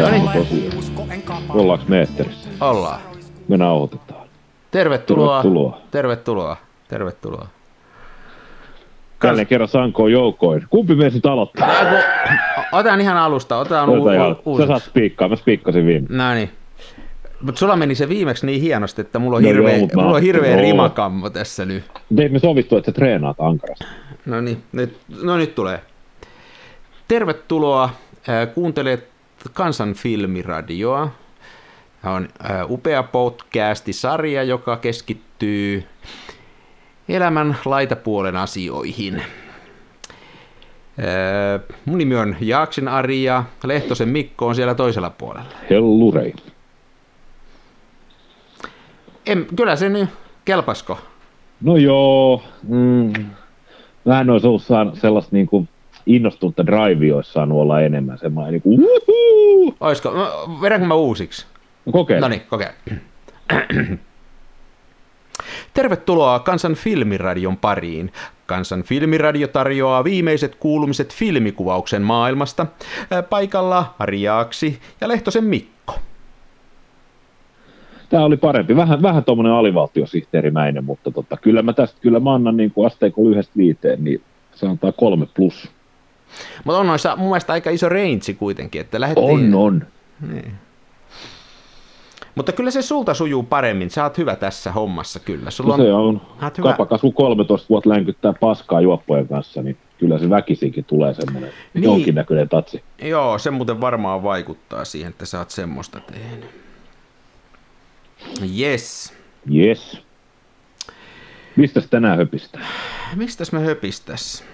Tää on tosiaan. Ollaanko meetterissä? Ollaan. Me nauhoitetaan. Tervetuloa. Tervetuloa. Tervetuloa. Tervetuloa. Jälleen kerran sankoon joukoin. Kumpi me sitten aloittaa? Tää kun- Otan ihan alusta. Otan u- u- Sä saat spiikkaa, mä spiikkasin viime. No niin. Mutta sulla meni se viimeksi niin hienosti, että mulla on No hirveä, joo, mulla on hirveä joo. rimakammo tässä nyt. Teimme sovittu, että sä treenaat ankarasti. No niin, nyt, no nyt tulee. Tervetuloa. Kuuntelet Kansan filmiradioa. Tämä on upea podcastisarja, joka keskittyy elämän laitapuolen asioihin. Mun nimi on Jaaksin Ari ja Lehtosen Mikko on siellä toisella puolella. Hellurei. En, kyllä se nyt, kelpasko? No joo. Mm. Mä en olisi ollut sellaista niinku innostunutta drivea, olisi saanut olla enemmän. Semmoinen niinku uhuu. Oisko? No, vedänkö mä uusiksi? No kokeile. No niin, kokeile. Tervetuloa Kansan filmiradion pariin. Kansan filmiradio tarjoaa viimeiset kuulumiset filmikuvauksen maailmasta. Paikalla Ari Jaaksi ja Lehtosen Mikko. Tämä oli parempi. Vähän, vähän tuommoinen alivaltiosihteerimäinen, mutta tota, kyllä mä tästä kyllä mä annan niin asteikolla yhdestä viiteen, niin se antaa kolme plus. Mutta on noissa mun mielestä aika iso range kuitenkin, että lähdettiin... On, on. Niin. Mutta kyllä se sulta sujuu paremmin. Sä oot hyvä tässä hommassa kyllä. Sulla No se on, oot hyvä. kapakas kun 13 vuotta länkyttää paskaa juoppojen kanssa, niin kyllä se väkisinkin tulee semmoinen Niin. jonkinnäköinen tatsi. Joo, se muuten varmaan vaikuttaa siihen, että sä oot semmoista tehnyt. Yes. Yes. Mistä tänään höpistää? Mistäs me höpistäs?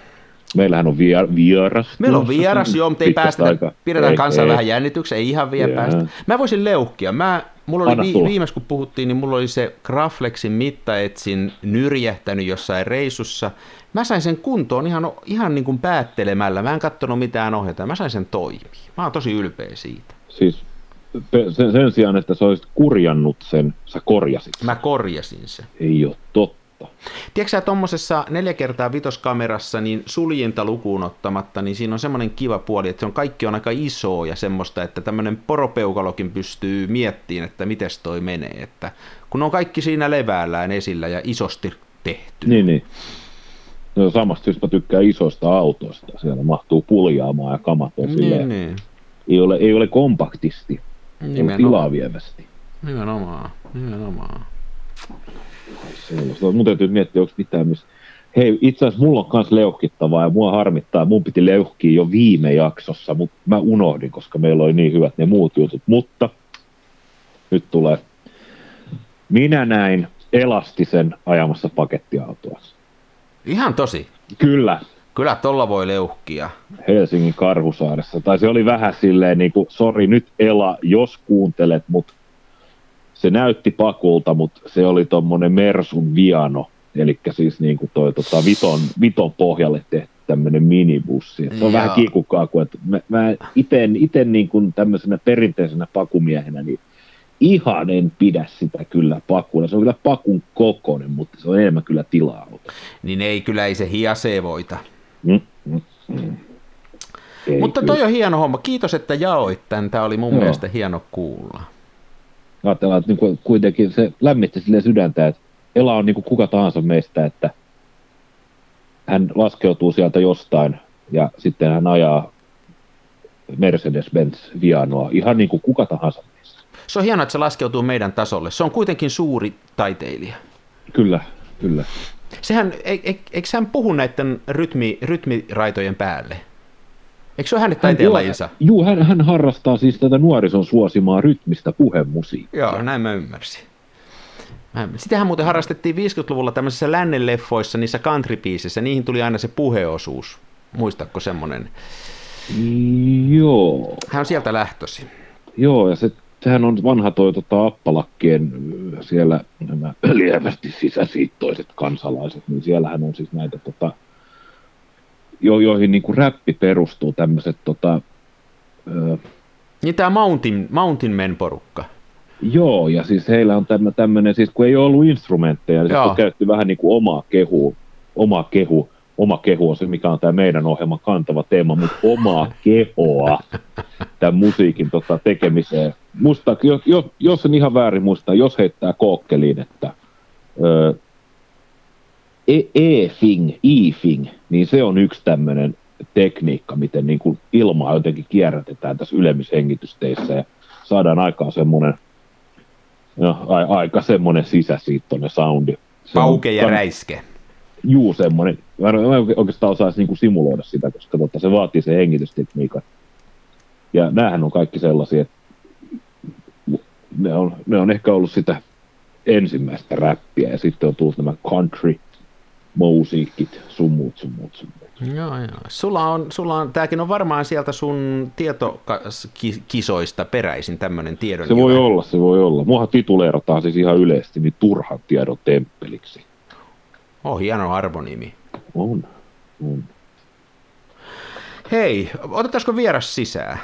Meillähän on vier, vieras. Meillä on vieras, joo, mutta ei päästä. aikaa. Pidetään Ei, kanssa ei. vähän jännityksen, ei ihan vielä Jaa. päästä. Mä voisin leuhkia. Mä, mulla oli vi- viimeksi kun puhuttiin, niin mulla oli se Graflexin mittaetsin nyrjähtänyt jossain reissussa. Mä sain sen kuntoon ihan, ihan niin kuin päättelemällä. Mä en kattonut mitään ohjata. Mä sain sen toimii. Mä oon tosi ylpeä siitä. Siis sen, sen sijaan, että sä olisit kurjannut sen, sä korjasit. sen. Mä korjasin sen. Ei ole totta. Tiedätkö sä, tuommoisessa neljä kertaa vitoskamerassa, niin suljinta lukuun ottamatta, niin siinä on semmoinen kiva puoli, että se on kaikki on aika isoa ja semmoista, että tämmöinen poropeukalokin pystyy miettimään, että miten toi menee. Että kun on kaikki siinä levällään esillä ja isosti tehty. Niin, niin. No samasta syystä mä tykkään isoista autoista. Siellä mahtuu puljaamaan ja kamat on niin, niin. Ei, ole, ei ole kompaktisti. Ei ole tilaa vievästi. Nimenomaan. Nimenomaan. Sellaista. Mun täytyy miettiä, onko mitään missä... Hei, itse asiassa mulla on kans leuhkittavaa ja mua harmittaa. Mun piti leuhkia jo viime jaksossa, mutta mä unohdin, koska meillä oli niin hyvät ne muut jutut. Mutta nyt tulee. Minä näin elastisen ajamassa pakettiautoa. Ihan tosi. Kyllä, Kyllä tolla voi leuhkia. Helsingin Karhusaaressa. Tai se oli vähän silleen, niin kuin, sori nyt Ela, jos kuuntelet, mutta se näytti pakulta, mutta se oli tommonen Mersun Viano. Eli siis niin kuin toi tota, viton, viton pohjalle tehty tämmöinen minibussi. Se on Joo. vähän kiikukaa, kun että mä, mä ite, ite niin kuin tämmöisenä perinteisenä pakumiehenä, niin ihan en pidä sitä kyllä pakuna. Se on kyllä pakun kokoinen, mutta se on enemmän kyllä tilaa. Niin ei kyllä ei se hiasee voita. Mm, mm, mm. Ei Mutta kyllä. toi on hieno homma. Kiitos, että jaoit tämän. Tämä oli mun Joo. mielestä hieno kuulla. Ajatellaan, että niinku kuitenkin se lämmitti sille sydäntä, että Ela on niinku kuka tahansa meistä, että hän laskeutuu sieltä jostain ja sitten hän ajaa Mercedes-Benz Vianoa, ihan niin kuin kuka tahansa meistä. Se on hienoa, että se laskeutuu meidän tasolle. Se on kuitenkin suuri taiteilija. Kyllä, kyllä. Sehän, e, e, eikö hän puhu näiden rytmi, rytmiraitojen päälle? Eikö se ole hänen taiteenlajinsa? Juu, hän, hän harrastaa siis tätä nuorison suosimaa rytmistä puhemusiikkia. Joo, näin mä ymmärsin. Mä- Sitähän muuten harrastettiin 50-luvulla tämmöisissä lännenleffoissa, niissä countrybiisissä, niihin tuli aina se puheosuus. Muistatko semmonen? Joo, Hän on sieltä lähtösi. joo, ja se, sehän on vanha toi tota, appalakkien siellä nämä lievästi sisäsiittoiset kansalaiset, niin siellähän on siis näitä tota, jo, joihin niin kuin räppi perustuu tämmöiset tota, ö, Niin tämä Mountain, Mountain Men porukka. Joo, ja siis heillä on tämmöinen, siis kun ei ole ollut instrumentteja, niin on käytetty vähän niin kuin omaa kehu, omaa kehu oma kehu on se, mikä on tämä meidän ohjelman kantava teema, mutta omaa kehoa tämän musiikin tota, tekemiseen. Musta, jos, jos, jos en ihan väärin muista, jos heittää kookkeliin, että ö, e-fing, e-fing, niin se on yksi tämmöinen tekniikka, miten niin kuin ilmaa jotenkin kierrätetään tässä ylemmissä hengitysteissä ja saadaan aikaan semmoinen no, a, aika semmoinen sisäsiittoinen soundi. Se Pauke ja räiske. Juu, semmoinen. Mä en oikeastaan osaisi niin kuin simuloida sitä, koska tota, se vaatii sen hengitystekniikan. Ja näähän on kaikki sellaisia, että ne on, ne on ehkä ollut sitä ensimmäistä räppiä ja sitten on tullut nämä country musiikit, muut, sun muut. Joo, joo. Sulla on, sulla on, tääkin on varmaan sieltä sun tietokisoista peräisin tämmöinen tiedon. Se voi olla, se voi olla. Muahan tituleerataan siis ihan yleisesti niin turhan tiedon temppeliksi. Oh, hieno arvonimi. On, on. Hei, otetaanko vieras sisään?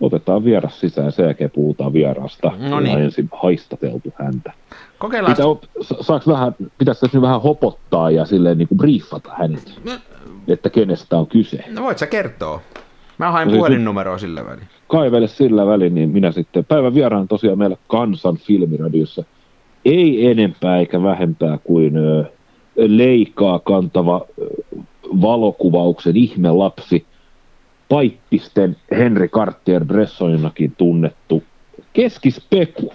Otetaan vieras sisään, sen jälkeen puhutaan vierasta. No niin. ensin haistateltu häntä. Kokeillaan. Pitä, saaks vähän, pitäisi tässä vähän hopottaa ja silleen niin kuin briefata hänet, no, että kenestä on kyse. No voit sä kertoa. Mä hain no, siis puhelinnumeroa sillä välin. Kaivele sillä välin, niin minä sitten päivän vieraan tosiaan meillä Kansan filmiradiossa. Ei enempää eikä vähempää kuin ö, leikaa kantava ö, valokuvauksen ihmelapsi, paippisten Henry Cartier Bressoninakin tunnettu keskispeku.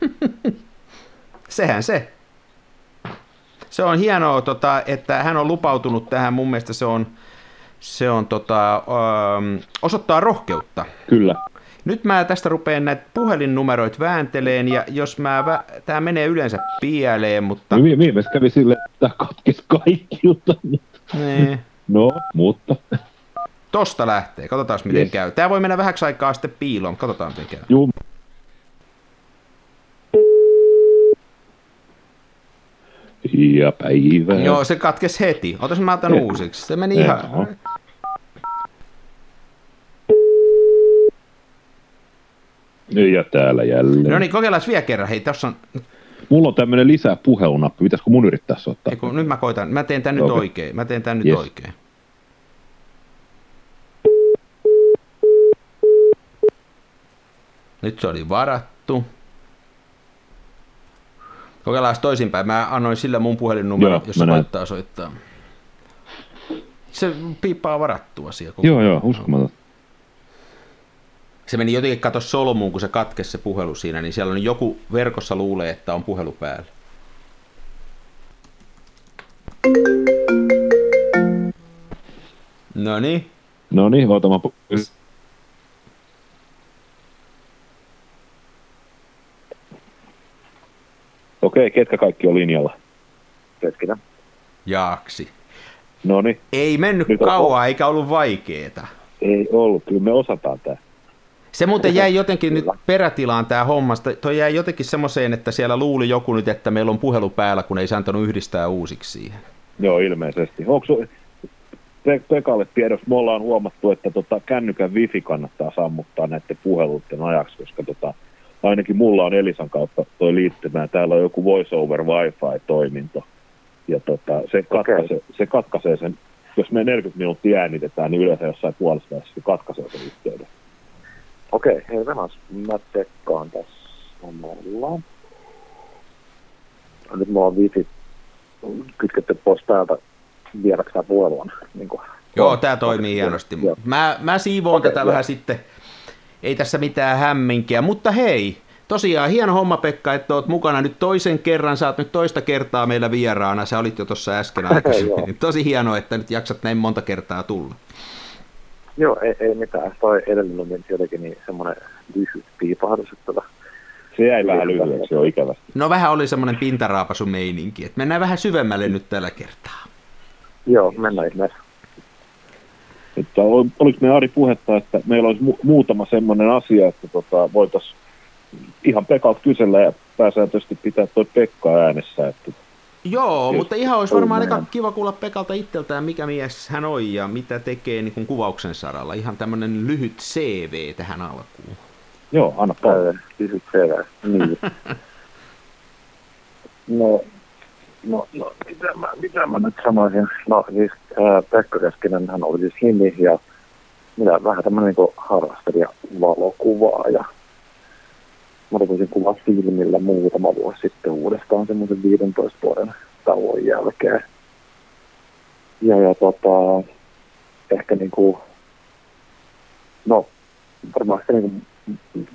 Sehän se. Se on hienoa, tota, että hän on lupautunut tähän. Mun mielestä se on, se on tota, ö, osoittaa rohkeutta. Kyllä. Nyt mä tästä rupean näitä puhelinnumeroita väänteleen, ja jos mä, vä... tämä menee yleensä pieleen, mutta... No, viimeis kävi sille, että katkesi kaikilta, mutta... Nee. No, mutta... Tosta lähtee, katsotaan miten yes. käy. Tämä voi mennä vähäksi aikaa sitten piiloon, katsotaan miten käy. Juu. Ja päivä. Joo, se katkesi heti. Otas mä otan uusiksi. Se meni ihan... No. Ja täällä jälleen. No niin, kokeillaan vielä kerran. Hei, tässä on... Mulla on tämmöinen lisää puhelunappi. Pitäisikö mun yrittää soittaa? Eiku, nyt mä koitan. Mä teen tän okay. nyt oikein. Mä teen tän nyt yes. oikein. Nyt se oli varattu. Kokeillaan toisinpäin. Mä annoin sillä mun puhelinnumero, jos se koittaa soittaa. Se piippaa varattu asia. Koko joo, joo, uskomaton. Se meni jotenkin kato solmuun, kun se katkesi se puhelu siinä, niin siellä on joku verkossa luulee, että on puhelu päällä. No niin. No niin, oota mä Okei, ketkä kaikki on linjalla? Keskitä. Jaaksi. No Ei mennyt Nyt kauan, on... eikä ollut vaikeeta. Ei ollut, kyllä me osataan tämä. Se muuten jäi jotenkin nyt perätilaan tämä homma. Toi jäi jotenkin semmoiseen, että siellä luuli joku nyt, että meillä on puhelu päällä, kun ei se antanut yhdistää uusiksi siihen. Joo, ilmeisesti. Onko Pe- Pekalle tiedoksi, me ollaan huomattu, että tota, kännykän wifi kannattaa sammuttaa näiden puheluiden ajaksi, koska tota, ainakin mulla on Elisan kautta toi liittymä, täällä on joku voice over wifi-toiminto, ja tota, se, katkaisee, okay. se katkaisee sen, jos me 40 minuuttia äänitetään, niin yleensä jossain puolesta se katkaisee sen yhteyden. Okei, okay, hei Venäs, mä tekkaan tässä samalla. Nyt mulla on wifi kytketty pois päältä viedäksä puhelua. Niin Joo, tämä toimii hienosti. Mä, mä siivoon okay, tätä jo. vähän sitten ei tässä mitään hämminkiä, mutta hei, tosiaan hieno homma Pekka, että oot mukana nyt toisen kerran, sä oot nyt toista kertaa meillä vieraana, sä olit jo tuossa äsken aikaisemmin, niin tosi hienoa, että nyt jaksat näin monta kertaa tulla. Joo, ei, ei mitään, toi edellinen meni jotenkin niin semmoinen lyhyt piipahdus, että tota- se jäi vähän lyhyeksi jo ikävästi. No vähän oli semmoinen pintaraapasu meininki, että mennään vähän syvemmälle nyt tällä kertaa. Joo, mennään ihmeessä. Että oliko me Ari puhetta, että meillä olisi mu- muutama semmoinen asia, että tota, voitaisiin ihan Pekalta kysellä ja pääsääntöisesti pitää toi Pekka äänessä. Että Joo, mutta ihan olisi varmaan aika kiva kuulla Pekalta itseltään, mikä mies hän on ja mitä tekee niin kuin kuvauksen saralla. Ihan tämmöinen lyhyt CV tähän alkuun. Joo, anna paljon. Lyhyt CV, niin. no, No, no mitä, mä, mitä mä nyt sanoisin? No siis ää, Pekka Keskinen hän oli siis himi ja minä vähän tämmöinen niin harrastelija valokuvaaja. Mä rupesin kuvaa filmillä muutama vuosi sitten uudestaan semmoisen 15 vuoden tauon jälkeen. Ja, ja tota, ehkä niinku, no varmaan se niinku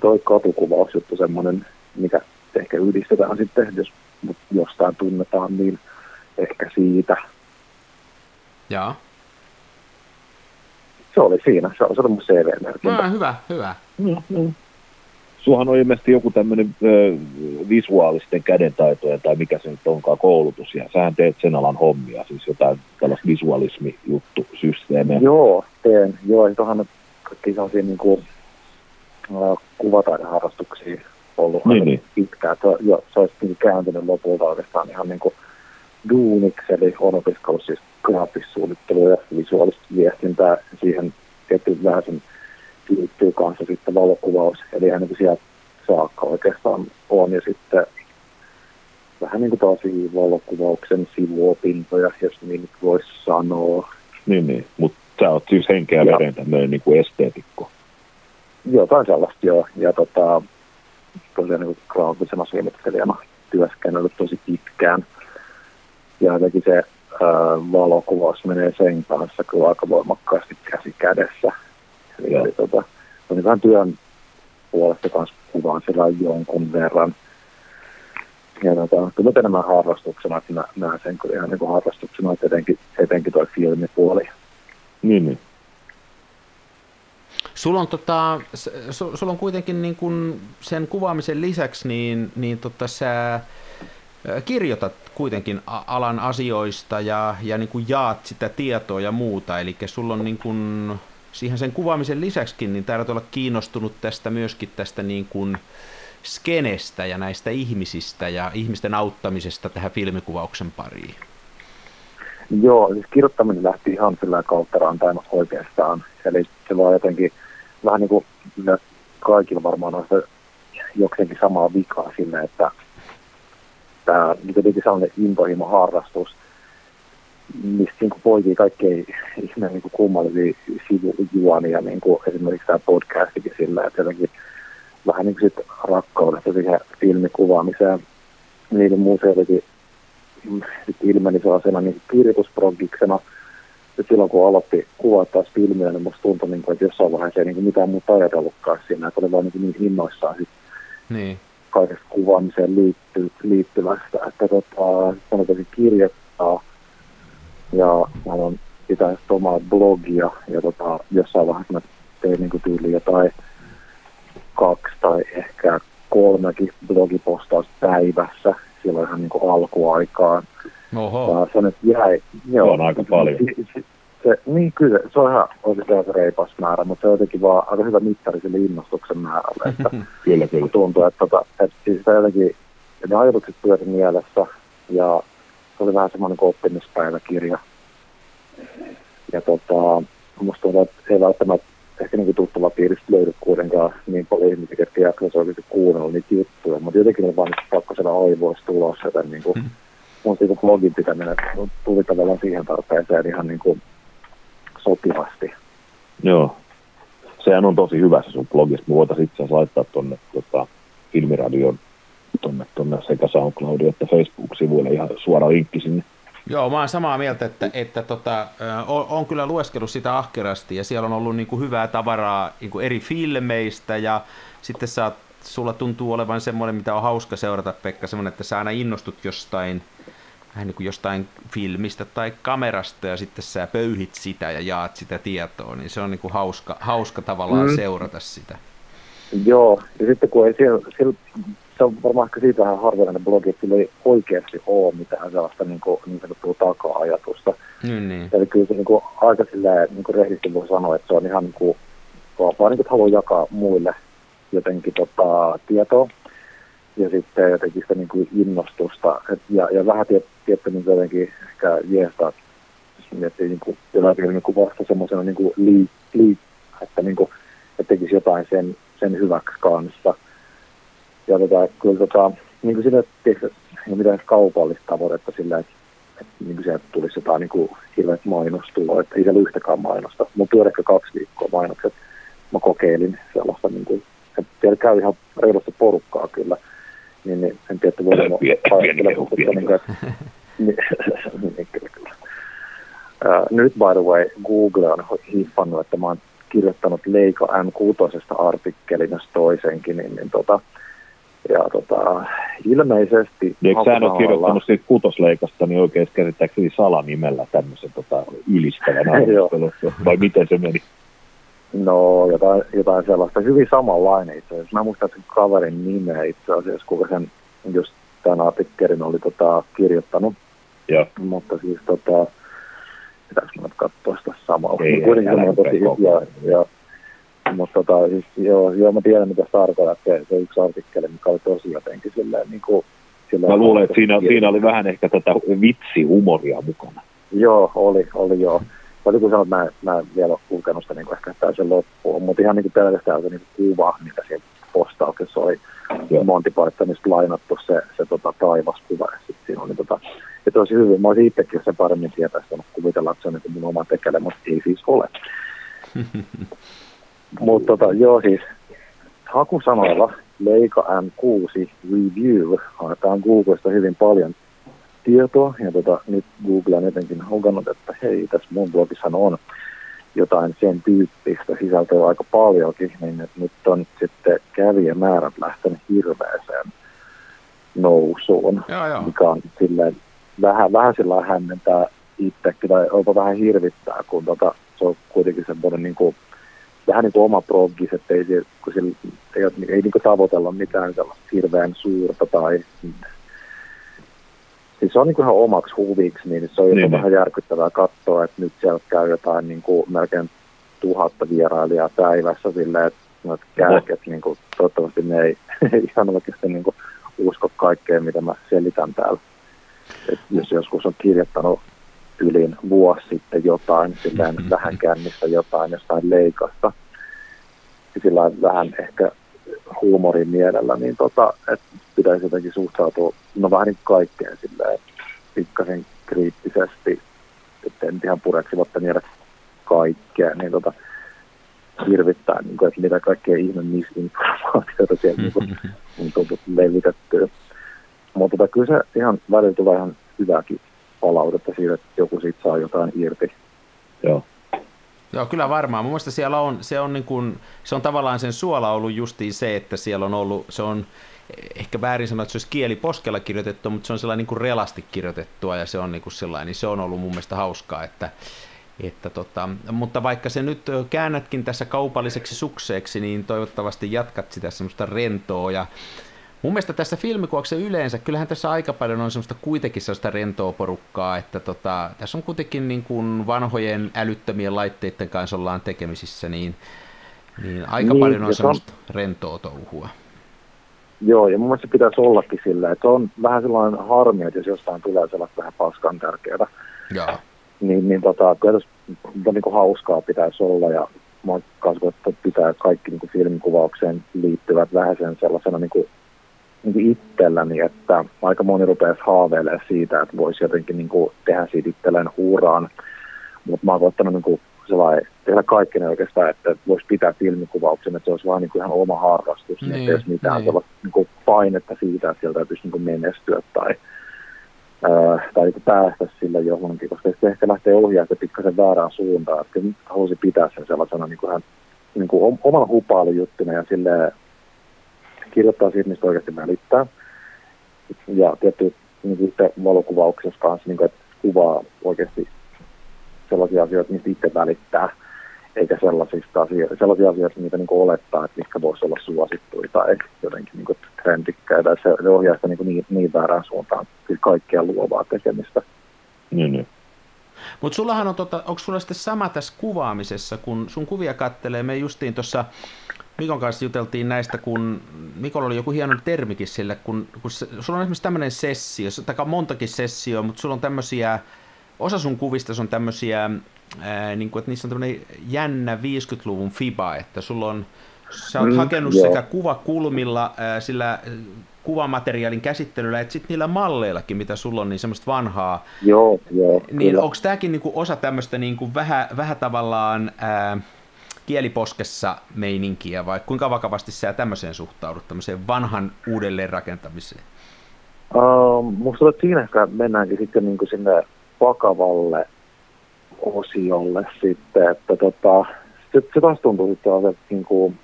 toi katukuvausjuttu semmoinen, mikä ehkä yhdistetään sitten, jos jostain tunnetaan, niin ehkä siitä. Joo. Se oli siinä, se on, se on mun CV-merkintä. No, hyvä, hyvä. Mm, mm. Suhan on ilmeisesti joku tämmöinen visuaalisten kädentaitojen tai mikä se nyt onkaan koulutus, ja sähän teet sen alan hommia, siis jotain tällaista visualismi-juttu, systeemejä. Joo, teen. Joo, tuohan kaikki sellaisia niin kuin, kuvataideharrastuksia ollut Niin, niin. pitkään. Se, jo, se olisi niin kääntynyt lopulta oikeastaan ihan niin kuin duuniksi, eli on opiskellut siis graafissuunnittelua ja visuaalista viestintää. Siihen tietty vähän sen liittyy kanssa sitten valokuvaus, eli ihan niin kuin sieltä saakka oikeastaan on. Ja sitten vähän niin kuin tosi valokuvauksen sivuopintoja, jos niin nyt voisi sanoa. Niin, niin. Mutta sä oot siis henkeä Joo. veren tämmöinen niin kuin esteetikko. Jotain sellaista joo. Ja tota, tosiaan niin graafisena suunnittelijana työskennellyt tosi pitkään. Ja jotenkin se ää, valokuvaus menee sen kanssa kyllä aika voimakkaasti käsi kädessä. Eli, eli tota, on vähän työn puolesta kanssa kuvaan sillä jonkun verran. Ja tota, kyllä enemmän harrastuksena, että mä näen sen kyllä ihan niin kuin harrastuksena, että etenkin, etenkin toi filmipuoli. Niin, niin. Sulla on, tota, s- su, sulla on kuitenkin niin kun sen kuvaamisen lisäksi, niin, niin tota, sä kirjoitat kuitenkin alan asioista ja, ja niin kuin jaat sitä tietoa ja muuta. Eli sulla on niin kuin, siihen sen kuvaamisen lisäksikin, niin taidat olla kiinnostunut tästä myöskin tästä niin kuin skenestä ja näistä ihmisistä ja ihmisten auttamisesta tähän filmikuvauksen pariin. Joo, siis kirjoittaminen lähti ihan sillä kautta rantain oikeastaan. Eli se vaan jotenkin vähän niin kuin kaikilla varmaan on se jokseenkin samaa vikaa sinne, että tämä niin jotenkin sellainen intohimo harrastus, mistä niin poikii kaikkein ihmeen niin kummallisia sivujuonia, niin kuin esimerkiksi tämä podcastikin sillä, että jotenkin vähän niin kuin sit rakkaudesta siihen filmikuvaamiseen. Niiden muu se jotenkin ilmeni sellaisena niin kirjoitusprogiksena. Ja silloin kun aloitti kuvaa taas filmiä, niin musta tuntui, niin kuin, että jossain vaiheessa ei niin kuin mitään muuta ajatellutkaan siinä, että oli vaan niin, kuin niin innoissaan sit Niin. kaikesta kuvaamiseen liitty, liittyvästä. Että tota, tosi kirjoittaa ja mä pitää sitten omaa blogia ja tota, jossain vaiheessa mä tein niin kuin tyyliin jotain kaksi tai ehkä kolmekin blogipostausta päivässä silloin ihan niin kuin alkuaikaan. Oho. Ja se nyt jäi. Se on aika paljon. Se, se, se, niin kyllä, se on ihan oikeastaan se reipas määrä, mutta se on jotenkin vaan aika hyvä mittari sille innostuksen määrälle. Että Kyllä, kyllä. tuntuu, että, tota, että siis sitä jotenkin, ne ajatukset pyöri mielessä ja se oli vähän semmoinen kuin oppimispäiväkirja. Ja tota, musta tuntuu, että ei välttämättä ehkä niin tuttava piiristä löydy kuitenkaan niin paljon ihmisiä, jotka jaksaisi oikeasti kuunnella niitä juttuja, mutta jotenkin on vaan pakko siellä aivoista tulos, joten niin kuin, mun niin kuin blogin pitäminen tuli tavallaan siihen tarpeeseen ihan niin kuin sopivasti. Joo. Sehän on tosi hyvä se sun blogista. Me voitaisiin itse asiassa laittaa tuonne tota, Filmiradion tonne, tonne sekä SoundCloudin että Facebook-sivuille ihan suora linkki sinne. Joo, mä oon samaa mieltä, että, että tota, on, on kyllä lueskellut sitä ahkerasti ja siellä on ollut niin kuin hyvää tavaraa niin kuin eri filmeistä ja sitten sä oot, sulla tuntuu olevan semmoinen, mitä on hauska seurata Pekka, semmoinen, että sä aina innostut jostain, vähän niin kuin jostain filmistä tai kamerasta ja sitten sä pöyhit sitä ja jaat sitä tietoa, niin se on niin kuin hauska, hauska tavallaan mm. Seurata sitä. Joo, ja sitten kun ei siellä, siellä se on varmaan ehkä siitä vähän harvinainen blogi, että sillä ei oikeasti ole mitään sellaista niin, kuin, niin sanottua taka-ajatusta. Niin, niin. Eli kyllä se niin kuin, aika silleen, niin kuin rehdisti voi sanoa, että se on ihan niin kuin, vaan, vaan niin kuin, että haluaa jakaa muille jotenkin tota, tietoa ja sitten jotenkin sitä niin kuin innostusta et, ja, ja vähän tiet, tietty niin jotenkin ehkä jeesta, jos miettii niin kuin, jotakin niin kuin vasta semmoisena niin kuin lii, lii, että, niin kuin, että tekisi jotain sen, sen hyväksi kanssa. Ja tota, kyllä tota, niin kuin tiedätkö, ei mitään kaupallista tavoitetta sillä, että, että niin kuin sieltä tulisi jotain niin kuin hirveät mainostuloa, että ei siellä yhtäkään mainosta. Pyöri ehkä kaksi viikkoa mainokset. Mä kokeilin sellaista, niin kuin, että siellä käy ihan reilusti porukkaa kyllä. Niin, niin en tiedä, että voidaan paistella, mutta niin niin, niin, kyllä, kyllä. Nyt by the way, Google on hiffannut, että mä oon kirjoittanut Leika M6 artikkelin, jos toisenkin, niin, niin tota, ja tota, ilmeisesti... Eikö sä ole kirjoittanut siitä kutosleikasta, niin oikein käsittääkseni salanimellä tämmöisen tota, ylistävän arvostelun, vai miten se meni? No, jotain, jotain sellaista. Hyvin samanlainen itse asiassa. Mä muistan sen kaverin nimeä itse asiassa, kuka sen just tämän artikkelin oli tota, kirjoittanut. Joo. Mutta siis tota, pitäisikö mä katsoa sitä samalla. Ei, Kuitenkin älä on tosi, koko ja, ja, mutta tota, siis, joo, joo, mä tiedän mitä tarkoitat. Se, se yksi artikkeli, mikä oli tosi jotenkin silleen niin kuin, silleen, Mä luulen, että siinä, siinä oli vähän ehkä tätä vitsihumoria mukana. Joo, oli, oli joo. Täytyy kun sanoa, että mä, mä en vielä ole lukenut sitä niin kuin ehkä täysin loppuun, mutta ihan niin kuin pelkästään se niin kuin kuva, mitä siinä postauksessa oli Joo. Monty Pythonista lainattu se, se tota, taivaskuva. Ja sit siinä oli tota, ja tosi hyvin. Mä olisin itsekin sen paremmin tietäisi sanonut kuvitella, että se on niin kuin mun oma tekele, mutta ei siis ole. mutta tota, joo siis hakusanoilla Leica M6 Review haetaan Googlesta hyvin paljon tietoa, ja tota, nyt Google on jotenkin hokannut, että hei, tässä mun blogissa on jotain sen tyyppistä sisältöä aika paljonkin, niin että nyt on sitten kävijämäärät lähtenyt hirveäseen nousuun, Joo, joo. mikä on silleen vähän, vähän sillä hämmentää itsekin, tai jopa vähän hirvittää, kun tota, se on kuitenkin semmoinen niin kuin, vähän niin kuin oma proggis, että ei, kun sillä, ei, ole- ei niin kuin tavoitella mitään sellaista hirveän suurta tai siis se on niin kuin ihan omaksi huviksi, niin se on Niin, niin, niin. vähän järkyttävää katsoa, että nyt siellä käy jotain niin kuin melkein tuhatta vierailijaa päivässä silleen, että noita kärket, niin kuin, toivottavasti ne ei, ei ihan oikeasti niin kuin, usko kaikkeen, mitä mä selitän täällä. Et jos joskus on kirjoittanut yli vuosi sitten jotain, silleen vähän kännistä jotain jostain leikasta, ja sillä vähän ehkä huumorin mielellä, niin tota, että pitäisi jotenkin suhtautua, no vähän niin kaikkeen silleen pikkasen kriittisesti, että en nyt ihan pureksimatta niitä kaikkea, niin tota, hirvittää, niin kuin, että mitä kaikkea ihme misinformaatiota siellä niin kuin, on tullut levitettyä. Mutta tota, kyllä se ihan välillä tulee ihan hyvääkin palautetta siitä, että joku siitä saa jotain irti. Joo. Joo, kyllä varmaan. Mun mielestä siellä on, se on, niin kuin, se on tavallaan sen suola ollut justiin se, että siellä on ollut, se on ehkä väärin sanoa, että se olisi kieli poskella kirjoitettu, mutta se on sellainen niin relasti kirjoitettua ja se on niin kuin sellainen, niin se on ollut mun mielestä hauskaa, että, että tota, mutta vaikka se nyt käännätkin tässä kaupalliseksi sukseeksi, niin toivottavasti jatkat sitä semmoista rentoa ja Mun mielestä tässä filmikuvauksessa yleensä, kyllähän tässä aika paljon on semmoista kuitenkin sellaista rentoa porukkaa, että tota, tässä on kuitenkin niin kuin vanhojen älyttömien laitteiden kanssa ollaan tekemisissä, niin, niin aika Niin, paljon on ja se on- semmoista rentoa touhua. Joo, ja mun mielestä pitäisi ollakin sillä, että se on vähän sellainen harmi, että jos jostain tulee sellaista vähän paskan tärkeää, Joo. niin, niin tota, kyllä tässä niin kuin hauskaa pitäisi olla, ja mä oon pitää kaikki niin kuin filmikuvaukseen liittyvät vähän sen sellaisena niin kuin, niin kuin itselläni, että aika moni rupeaisi haaveilemaan siitä, että voisi jotenkin niin kuin tehdä siitä itselleen uraan, mutta mä oon koittanut niin kuin tehdä kaikki ne oikeastaan, että voisi pitää filmikuvauksen, että se olisi vaan niin kuin ihan oma harrastus, niin, Niin, että ei olisi mitään niin. sellaista niin kuin painetta siitä, että sieltä täytyisi niin kuin menestyä tai, ää, tai niin kuin päästä sillä johonkin, koska se ehkä lähtee ohjaa sitä pikkasen väärään suuntaan, että halusi pitää sen sellaisena niin kuin ihan niin kuin om- omalla hupailujuttuna ja sille kirjoittaa siitä, mistä oikeasti välittää. Ja tietty niin valokuvauksessa kanssa, niin kuin, että kuvaa oikeasti sellaisia asioita, mistä itse välittää, eikä sellaisista asioista, sellaisia asioita, mitä niin olettaa, että mitkä voisi olla suosittuja tai jotenkin niin kuin trendikkäitä. Se, se ohjaa sitä niin, niin, niin väärään suuntaan, kyllä kaikkea luovaa tekemistä. Niin, niin. Mutta sullahan on, tota, onko sulla sitten sama tässä kuvaamisessa, kun sun kuvia kattelee, me justiin tuossa Mikon kanssa juteltiin näistä, kun Mikolla oli joku hieno termikin sille, kun, kun se, sulla on esimerkiksi tämmöinen sessio, tai montakin sessioa, mutta sulla on tämmöisiä, osa sun kuvista on tämmöisiä, ää, niin kuin, että niissä on tämmöinen jännä 50-luvun fiba, että sulla on, sä oot Mm, hakenut joo. sekä kuvakulmilla, ää, sillä kuvamateriaalin käsittelyllä, että sitten niillä malleillakin, mitä sulla on, niin semmoista vanhaa. Joo, joo. Niin onko tämäkin niinku osa tämmöistä niinku vähän, vähän tavallaan ää, kieliposkessa meininkiä, vai kuinka vakavasti sä tämmöiseen suhtaudut, tämmöiseen vanhan uudelleenrakentamiseen? Uh, musta että siinä ehkä mennäänkin sitten niin kuin sinne vakavalle osiolle sitten, että tota, se, se taas tuntuu sitten sellaiset niin kuin,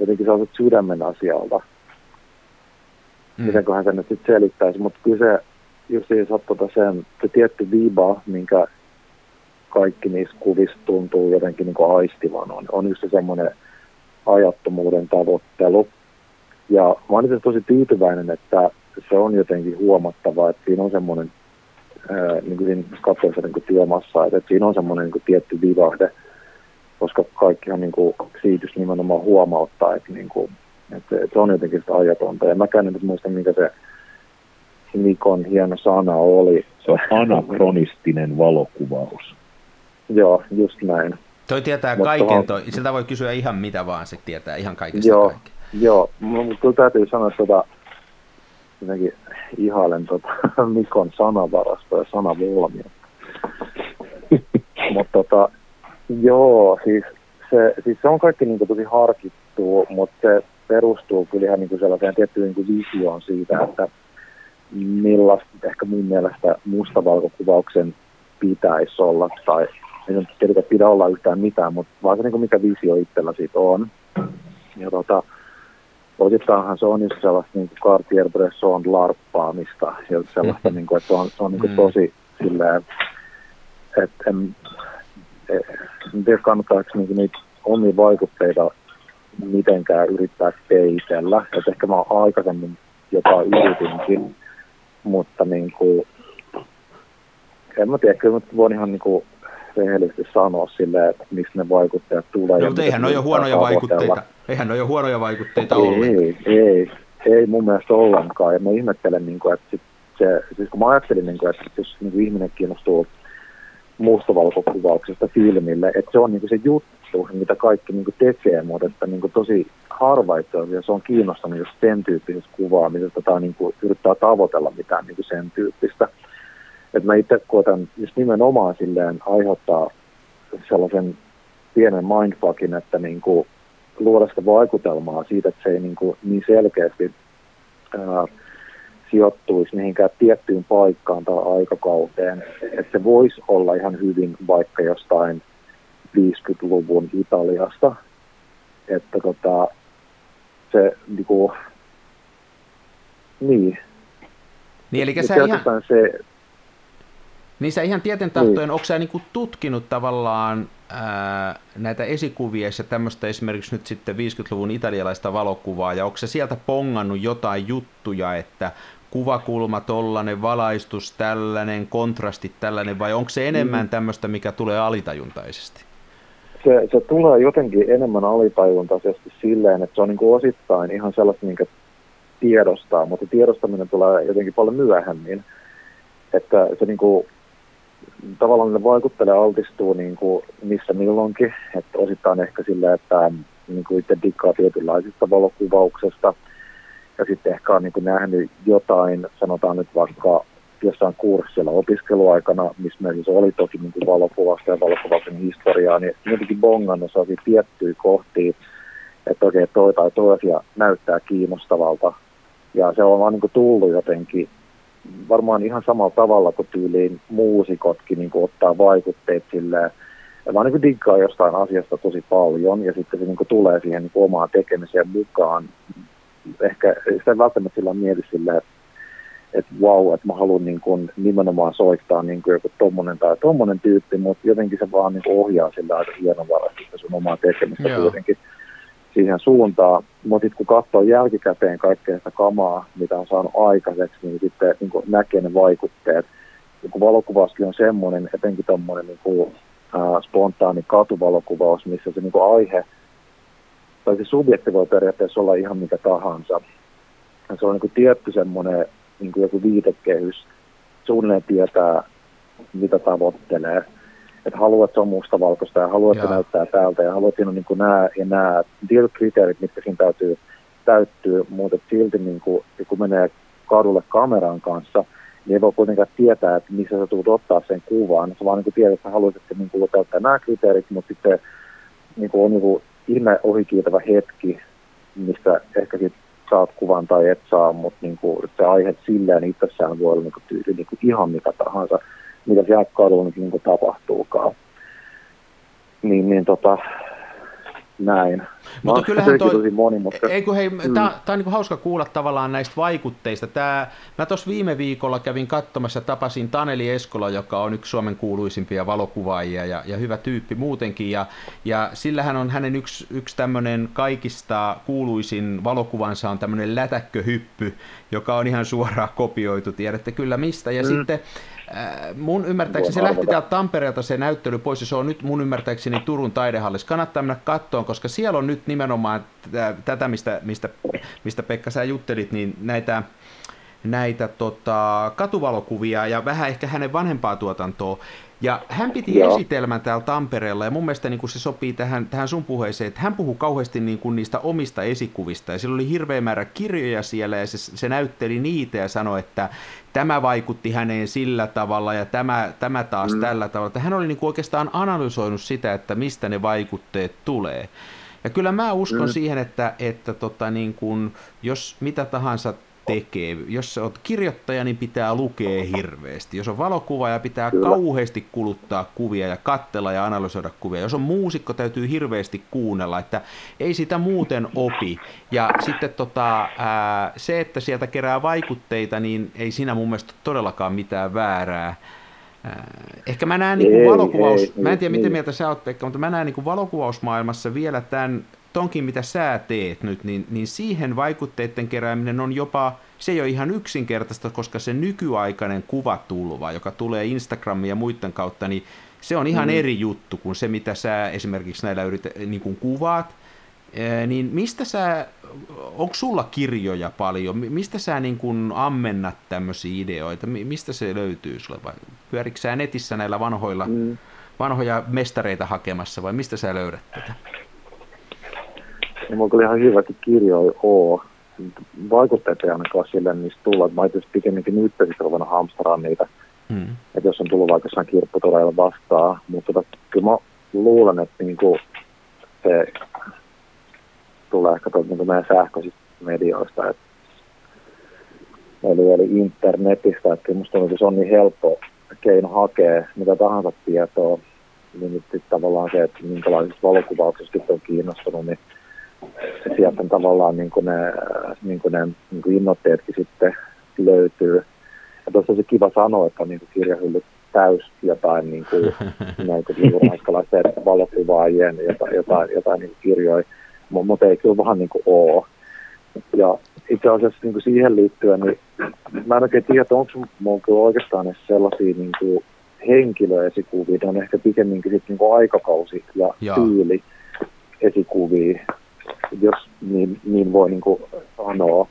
jotenkin sellaiset sydämen asialta. Mm. Mitenköhän se nyt sitten selittäisi, mutta kyllä se just siis tota sen, se tietty viba, minkä kaikki niissä kuvissa tuntuu jotenkin niin kuin aistivan, on, on se semmoinen ajattomuuden tavoittelu. Ja mä olen tosi tyytyväinen, että se on jotenkin huomattava, että siinä on semmoinen, ää, niin kuin katsoessa niin työmassa, että, siinä on semmoinen niin kuin tietty vivahde, koska kaikkihan niin kuin, siitä nimenomaan huomauttaa, että, niin kuin, että, että se on jotenkin sitä ajatonta. Ja mäkään en muista, mikä se Nikon hieno sana oli. Se on anakronistinen valokuvaus. Joo, just näin. Toi tietää Mutta kaiken, toi, siltä voi kysyä ihan mitä vaan, se tietää ihan kaikesta joo, kaikkea. Joo, mutta kyllä täytyy sanoa, että tota, jotenkin ihailen tota, Mikon sanavarasta ja sanavolmia. mutta tota, joo, siis se, siis se on kaikki niin kuin, tosi harkittu, mutta se perustuu kyllä ihan niin kuin sellaiseen tiettyyn niin visioon siitä, että millaista ehkä mun mielestä mustavalkokuvauksen pitäisi olla, tai ei nyt tietenkään pidä olla yhtään mitään, mutta vaan se niin kuin mikä visio itsellä siitä on. Ja tota, osittainhan se on just sellaista niin kuin Cartier-Bresson larppaamista, ja sellaista, niin kuin, että se on, se on niin kuin mm. tosi silleen, että en, en tiedä kannattaako niin niitä omia vaikutteita mitenkään yrittää peitellä. Että ehkä mä aikaisemmin jopa yritinkin, mutta niin kuin, en mä tiedä, kyllä mä voin ihan niin kuin rehellisesti sanoa silleen, että mistä ne vaikutteet tulee. No, mutta eihän ne ole huonoja vaikutteita. Eihän ole huonoja vaikutteita ei, ollenkaan. Ei, ei, ei mun mielestä ollenkaan. Ja mä ihmettelen, niin kuin, että sit se, siis kun mä ajattelin, niin kuin, että jos niin kuin ihminen kiinnostuu mustavalkokuvauksesta filmille, että se on niin kuin se juttu, mitä kaikki niin kuin tekee, mutta että niin kuin tosi harva itse asiassa on kiinnostanut just sen tyyppisestä kuvaamisesta tai niin kuin yrittää tavoitella mitään niin kuin sen tyyppistä. Et mä itse koetan just nimenomaan silleen aiheuttaa sellaisen pienen mindfuckin, että niin kuin luoda sitä vaikutelmaa siitä, että se ei niin, kuin niin selkeästi ää, sijoittuisi mihinkään tiettyyn paikkaan tai aikakauteen. Että se voisi olla ihan hyvin vaikka jostain 50-luvun Italiasta. Että tota, se niin kuin, niin. Niin, eli sä ihan... se, niin sä ihan tieten tahtojen, niin. onko sä niinku tutkinut tavallaan ää, näitä esikuvia ja tämmöistä esimerkiksi nyt sitten 50-luvun italialaista valokuvaa, ja onko se sieltä pongannut jotain juttuja, että kuvakulma tollanen, valaistus tällainen, kontrastit tällainen, vai onko se enemmän mm. tämmöistä, mikä tulee alitajuntaisesti? Se, se tulee jotenkin enemmän alitajuntaisesti silleen, että se on niin kuin osittain ihan sellaista, minkä tiedostaa, mutta tiedostaminen tulee jotenkin paljon myöhemmin. Että se niin kuin tavallaan ne vaikuttelee altistuu niin kuin missä milloinkin, että osittain ehkä sillä, että niin kuin itse dikkaa tietynlaisista valokuvauksesta ja sitten ehkä on niin kuin nähnyt jotain, sanotaan nyt vaikka jossain kurssilla opiskeluaikana, missä meillä siis oli toki niin kuin valokuvasta ja valokuvauksen historiaa, niin jotenkin bongannut sellaisia tiettyjä kohtia, että okei, toi tai toi asia näyttää kiinnostavalta. Ja se on vaan niin kuin tullut jotenkin varmaan ihan samalla tavalla kuin tyyliin muusikotkin niin kuin ottaa vaikutteet silleen, vaan niin diggaa jostain asiasta tosi paljon ja sitten se niin kuin tulee siihen niin kuin omaan tekemiseen mukaan. Ehkä sitä ei välttämättä sillä mieti silleen, että että wow, että mä haluan niin kuin nimenomaan soittaa niin kuin joku tommonen tai tommonen tyyppi, mutta jotenkin se vaan niin ohjaa sillä aika hienovaraisesti sun omaa tekemistä Joo. kuitenkin siihen suuntaan. Mutta kun katsoo jälkikäteen kaikkea sitä kamaa, mitä on saanut aikaiseksi, niin sitten niin näkee ne vaikutteet. Ja kun valokuvaskin on semmoinen, etenkin tuommoinen niin kuin, spontaani katuvalokuvaus, missä se niin kuin aihe, tai se subjekti voi periaatteessa olla ihan mikä tahansa. Ja se on niin kuin tietty semmoinen niin kuin joku viitekehys, suunnilleen tietää, mitä tavoittelee että haluat, että se on mustavalkoista ja haluat, että se näyttää täältä ja haluat, että siinä on niin kuin nämä ja nämä tietyt kriteerit, mitkä siinä täytyy täyttyy, mutta silti niin kuin, kun menee kadulle kameran kanssa, niin ei voi kuitenkaan tietää, että missä sä tulet ottaa sen kuvan. Sä vaan niin tiedät, että sä haluaisit niin kuin, täyttää nämä kriteerit, mutta sitten niin kuin, on niin kuin, ihme ohikiitävä hetki, mistä ehkä sit saat kuvan tai et saa, mutta niin kuin, se aihe silleen itsessään voi olla niin kuin, tyyli, niin kuin ihan mitä tahansa, mitä siellä kadulla niin kuin, tapahtuukaan. Niin, niin tota, näin. Mutta kyllähän toi, tosi monimutkaista. Ei kun hei, mm. tää, tää on niin hauska kuulla tavallaan näistä vaikutteista. Tää, mä tuossa viime viikolla kävin katsomassa, tapasin Taneli Eskola, joka on yksi Suomen kuuluisimpia valokuvaajia ja, ja hyvä tyyppi muutenkin. Ja, ja sillähän on hänen yksi, yksi tämmöinen kaikista kuuluisin valokuvansa on tämmöinen lätäkköhyppy, joka on ihan suoraan kopioitu, tiedätte kyllä mistä. Ja mm. sitten mun ymmärtääkseni se lähti täältä Tampereelta se näyttely pois ja se on nyt mun ymmärtääkseni Turun taidehallissa. Kannattaa mennä kattoon, koska siellä on nyt nimenomaan tätä, mistä, mistä, mistä Pekka sä juttelit, niin näitä näitä tota, katuvalokuvia ja vähän ehkä hänen vanhempaa tuotantoa. Ja hän piti Joo. esitelmän täällä Tampereella, ja mun mielestä niin kuin se sopii tähän, tähän sun puheeseen, että hän puhuu kauheasti niin kuin niistä omista esikuvista, ja sillä oli hirveä määrä kirjoja siellä, ja se, se näytteli niitä ja sanoi, että tämä vaikutti häneen sillä tavalla, ja tämä, tämä taas mm. tällä tavalla. Että hän oli niin kuin oikeastaan analysoinut sitä, että mistä ne vaikutteet tulee. Ja kyllä mä uskon mm. siihen, että, että tota, niin kuin, jos mitä tahansa tekee. Jos sä oot kirjoittaja, niin pitää lukea hirveästi. Jos on valokuvaaja, pitää Kyllä. kauheasti kuluttaa kuvia ja kattella ja analysoida kuvia. Jos on muusikko, täytyy hirveästi kuunnella, että ei sitä muuten opi. Ja sitten tota, ää, se, että sieltä kerää vaikutteita, niin ei siinä mun mielestä todellakaan mitään väärää. Ehkä mä näen niin kuin valokuvaus, ei, mä en tiedä ei, miten mieltä sä oot Pekka, mutta mä näen niin kuin valokuvausmaailmassa vielä tämän tonkin mitä sä teet nyt, niin, niin siihen vaikutteiden kerääminen on jopa, se ei ole ihan yksinkertaista, koska se nykyaikainen kuvatulva, joka tulee Instagramin ja muiden kautta, niin se on ihan mm. eri juttu kuin se, mitä sä esimerkiksi näillä yritä, niin kuin kuvaat. Niin mistä sä, onko sulla kirjoja paljon, mistä sä niin kuin ammennat tämmöisiä ideoita, mistä se löytyy sulle vai pyörikö sä netissä näillä vanhoilla, mm. vanhoja mestareita hakemassa vai mistä sä löydät tätä? Niin mulla kyllä ihan hyväkin kirjoja oo. Vaikutteet ei ainakaan sille niistä tulla. Mä itse pikemminkin nyt sitten ruvennut hamsteraan niitä. Hmm. Että jos on tullut vaikka jossain kirpputoreilla vastaan. Mutta tota, kyllä mä luulen, että niinku se tulee ehkä tuolta niinku meidän sähköisistä medioista. Et, eli, eli internetistä. Että musta tuntuu, että se on niin helppo keino hakea mitä tahansa tietoa. Niin nyt tavallaan se, että minkälaisista valokuvauksista on kiinnostunut, niin sieltä tavallaan niin kuin ne, niin kuin ne niin kuin innoitteetkin sitten löytyy. Ja tuossa se kiva sanoa, että on niin kuin kirjahyllyt täys jotain niin kuin, näin kuin niin ranskalaisten valokuvaajien jotain, jotain, jotain niin kirjoja, mutta ei kyllä vähän niin kuin ole. Ja itse asiassa niin kuin siihen liittyen, niin mä en oikein tiedä, onko mulla kyllä oikeastaan edes sellaisia niin kuin henkilöesikuvia, ne on ehkä pikemminkin sitten niin kuin aikakausi ja Jaa. tyyli esikuvia, jos niin, niin voi niin kuin sanoa.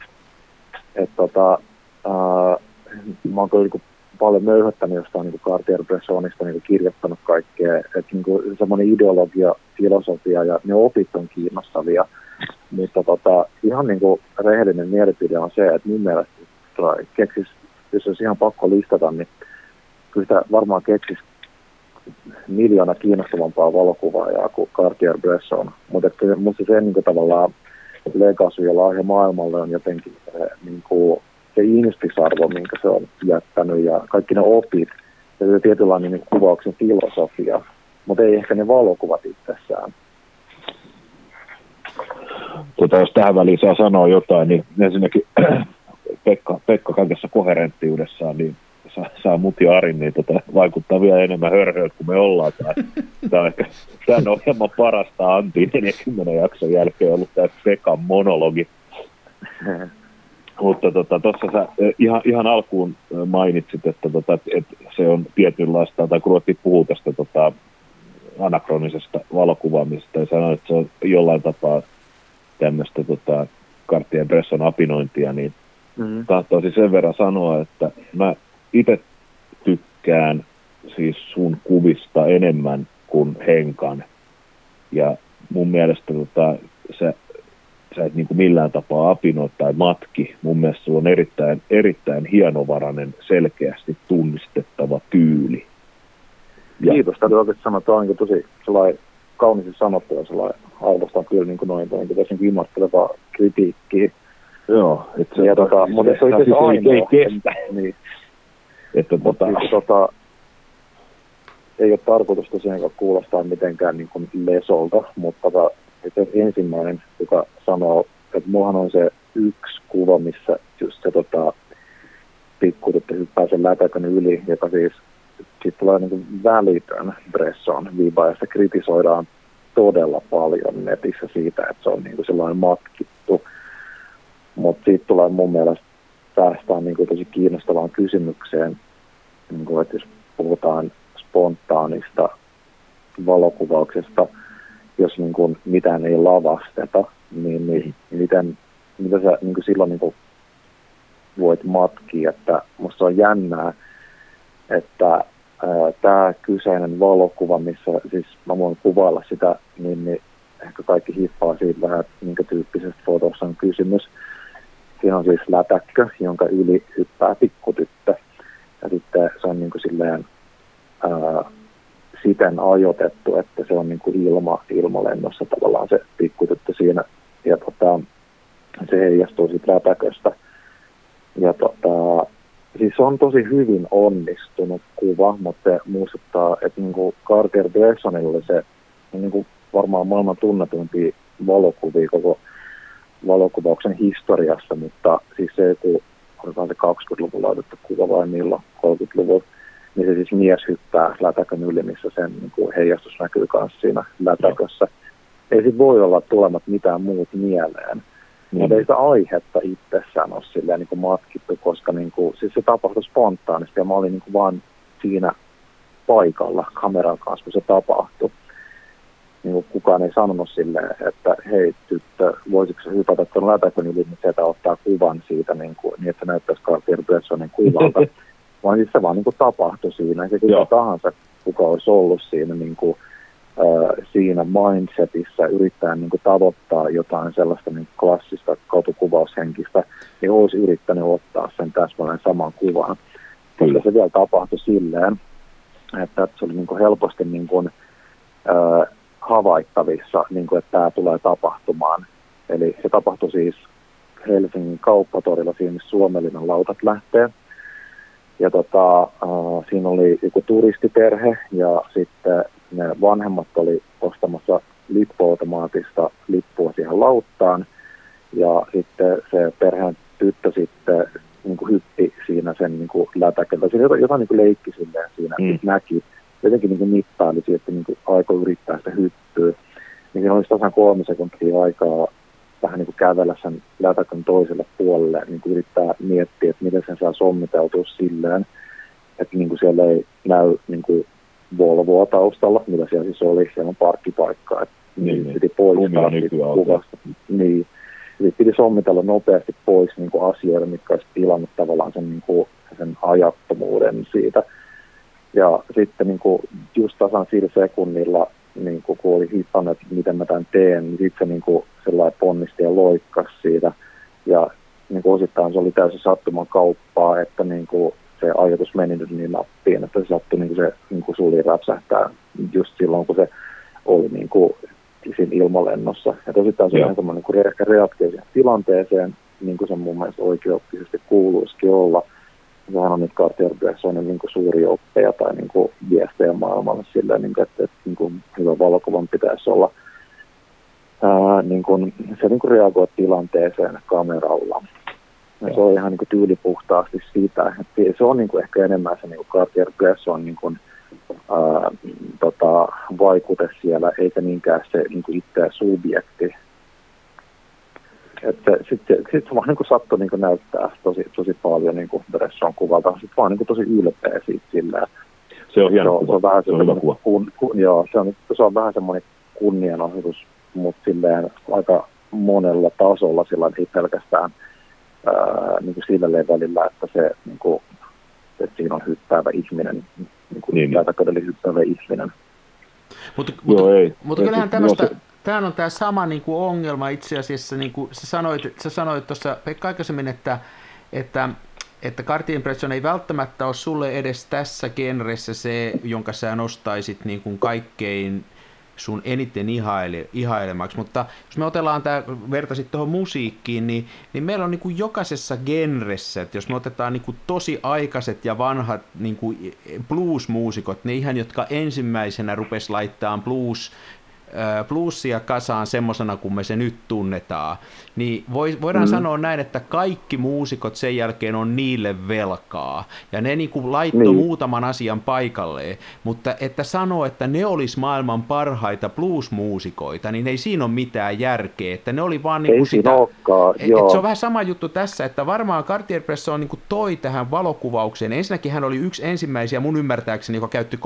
Että tota, ää, mä oon niin paljon möyhöttänyt jostain niin Cartier-Bressonista niin kirjoittanut kaikkea. Että niin semmoinen ideologia, filosofia ja ne opit on kiinnostavia. Mutta tota, ihan niin kuin rehellinen mielipide on se, että mun mielestä keksis, jos olisi ihan pakko listata, niin kyllä sitä varmaan keksis miljoona kiinnostavampaa valokuvaajaa kuin Cartier-Bresson. Mutta minusta se niin kuin, tavallaan legacy ja lahja maailmalle on jotenkin se, niin kuin, se ihmisarvo, minkä se on jättänyt ja kaikki ne opit ja se tietynlainen niin kuvauksen filosofia, mutta ei ehkä ne valokuvat itsessään. Tota, jos tähän väliin saa sanoa jotain, niin ensinnäkin Pekka, Pekka kaikessa koherenttiudessaan, niin saa, saa mut ja Arin niin tota, vaikuttaa vielä enemmän hörhöä kuin me ollaan. Tämä on ehkä tämän ohjelman parasta Antti 40 jakson jälkeen ollut tämä Pekan monologi. Mutta tuossa tota, sä ihan, ihan alkuun mainitsit, että, tota, että se on tietynlaista, tai kun ruvettiin puhua tästä tota, anakronisesta valokuvaamisesta, ja sanoin, että se on jollain tapaa tämmöistä tota, karttien presson apinointia, niin mm-hmm. tahtoisin sen verran sanoa, että mä itse tykkään siis sun kuvista enemmän kuin Henkan. Ja mun mielestä tota, sä, sä et niin kuin millään tapaa apinoi tai matki. Mun mielestä sulla on erittäin, erittäin hienovarainen, selkeästi tunnistettava tyyli. Ja... Kiitos, täytyy oikeasti sanoa, että on niin tosi sellainen kauniisti sanottu ja sellainen arvostan kyllä niin kuin noin, noin tosi imarteleva kritiikki. Joo, että se, ja tota, siis mutta se on itse asiassa ainoa. Ei kestä. Niin. Että, mutta siis, tota, ei ole tarkoitus tosiaan kuulostaa mitenkään niin kuin lesolta, mutta tota, itse ensimmäinen, joka sanoo, että mullahan on se yksi kuva, missä just se tota, pikkutyttö hyppää sen lätäkön yli, joka siis siitä tulee niin kuin välitön Bresson viiva, ja sitä kritisoidaan todella paljon netissä siitä, että se on niin kuin sellainen matkittu. Mutta siitä tulee mun mielestä päästään niin kuin tosi kiinnostavaan kysymykseen, niin kuin, että jos puhutaan spontaanista valokuvauksesta, jos niin kuin mitään ei lavasteta, niin, niin miten, mitä sä niin kuin silloin niin kuin voit matkia, että musta on jännää, että tämä kyseinen valokuva, missä siis mä voin kuvailla sitä, niin, niin ehkä kaikki hippaa siitä vähän, että minkä tyyppisestä fotossa on kysymys. Siinä on siis lätäkkö, jonka yli hyppää pikkutyttö. Ja sitten se on niin kuin silleen ää, siten ajoitettu, että se on niin kuin ilma, ilmalennossa tavallaan se pikkutyttö siinä. Ja tota, se heijastuu siitä lätäköstä. Ja tota, siis se on tosi hyvin onnistunut kuva, mutta se muistuttaa, että niin kuin Carter Bressonilla oli se niin kuin varmaan maailman tunnetumpi valokuvia koko valokuvauksen historiassa, mutta siis se kun otetaan se 20-luvulla otettu kuva vai milloin, 30-luvulla, niin se siis mies hyppää lätäkön yli, missä sen niin kuin heijastus näkyy myös siinä lätäkössä. Ei sit voi olla tulemat mitään muut mieleen. Mm. Mutta ei sitä aihetta itsessään ole silleen niin kuin matkittu, koska niin kuin, siis se tapahtui spontaanisti ja mä olin niin kuin vaan siinä paikalla kameran kanssa, kun se tapahtui. Niin kukaan ei sanonut silleen, että hei tyttö, voisitko se hypätä tuon lätäkön yli, niin sieltä ottaa kuvan siitä, niin, kuin, niin että se näyttäisi Cartier Bressonin kuvalta. vaan siis se vaan niin kuin tapahtui siinä. Ja kuka tahansa, kuka olisi ollut siinä niin kuin, siinä mindsetissä yrittää niin kuin tavoittaa jotain sellaista niin klassista kotukuvaushenkistä, niin olisi yrittänyt ottaa sen täsmälleen saman kuvan. Kyllä se vielä tapahtui silleen, että se oli niin kuin helposti niin kuin, äh, havaittavissa, niin kuin, että tämä tulee tapahtumaan. Eli se tapahtui siis Helsingin kauppatorilla, siinä missä Suomellinen lautat lähtee. Ja tota, äh, siinä oli joku turistiperhe ja sitten ne vanhemmat oli ostamassa lippuautomaatista lippua siihen lauttaan. Ja sitten se perheen tyttö sitten niin kuin hyppi siinä sen niin kuin lätäköltä. Siinä jotain, jotain niin kuin leikki siinä, mm. näki. Jotenkin niin kuin mittaili että niin kuin aikoi yrittää sitä hyppyä. Niin siinä olisi tasan kolme sekuntia aikaa vähän niin kuin kävellä sen lätäkön toiselle puolelle, niin kuin yrittää miettiä, että miten sen saa sommiteltua silleen, että niin kuin siellä ei näy niin kuin Volvoa taustalla, mitä siellä siis oli, siellä on parkkipaikka, että niin, niin. piti poistaa kuvasta. Niin. Eli piti sommitella nopeasti pois niin kuin asioita, mitkä olisi tilannut tavallaan sen, niin kuin, sen ajattomuuden siitä. Ja sitten niin kuin, just tasan sillä sekunnilla, niin kuin, kun oli hittannut, että miten mä tämän teen, niin sitten se niin kuin, sellainen ponnisti ja loikkas siitä. Ja niin kuin osittain se oli täysin sattuman kauppaa, että niin kuin, se ajatus meni nyt niin nappiin, että se sattui niin kuin se niin kuin suli rapsähtää just silloin, kun se oli niin kuin siinä ilmalennossa. Ja tosittain se on semmoinen niin reaktio siihen tilanteeseen, niin kuin se mun mielestä oikeuttisesti kuuluisikin olla. Sehän on nyt Cartier-Bressonin niin kuin suuri oppeja tai niin kuin viestejä maailmalle sillä, niin kuin, että, että niin kuin hyvä valokuvan pitäisi olla ää, niin kuin, se niin kuin reagoi tilanteeseen kameralla. Ja se on ihan niin kuin tyylipuhtaasti sitä, että se on niin kuin ehkä enemmän se niin kuin Cartier-Bresson niin kuin, ää, tota, vaikute siellä, eikä niinkään se niin kuin itse subjekti. Että sitten sit se vaan niin kuin sattui niin kuin näyttää tosi, tosi paljon niin kuin Bresson kuvalta. Sitten vaan niin kuin tosi ylpeä siitä sillä. Se on hieno se on, se on vähän se on hyvä kuva. Kun, kun, joo, se on, se on vähän semmoinen kunnianosoitus, mutta silleen aika monella tasolla, sillä ei pelkästään – ää, niin kuin sillä levelillä, että se niin kuin, että siinä on hyppäävä ihminen, niin kuin niin. hyppäävä hyppäävä ihminen. Mutta, mutta, Joo, ei. mutta kyllähän tämmöistä, tämä on tämä sama niin kuin ongelma itse asiassa, niin kuin sä sanoit, sä sanoit tuossa Pekka aikaisemmin, että, että että Cartier Impression ei välttämättä ole sulle edes tässä genressä se, jonka sä nostaisit niin kuin kaikkein sun eniten ihaile, ihailemaksi, mutta jos me otellaan tämä, vertaisit tuohon musiikkiin, niin, niin meillä on niin kuin jokaisessa genressä, että jos me otetaan niin kuin tosi aikaiset ja vanhat niin kuin blues-muusikot, ne ihan, jotka ensimmäisenä rupes laittaa blues plussia kasaan semmoisena kuin me se nyt tunnetaan, niin voidaan mm. sanoa näin, että kaikki muusikot sen jälkeen on niille velkaa. Ja ne niin kuin laittoi niin. muutaman asian paikalleen, mutta että sanoo, että ne olisi maailman parhaita blues-muusikoita, niin ei siinä ole mitään järkeä. Että ne oli vaan niin kuin sitä, et, et se on vähän sama juttu tässä, että varmaan Cartier-Bresson niin kuin toi tähän valokuvaukseen. Ensinnäkin hän oli yksi ensimmäisiä mun ymmärtääkseni, joka käytti 3-5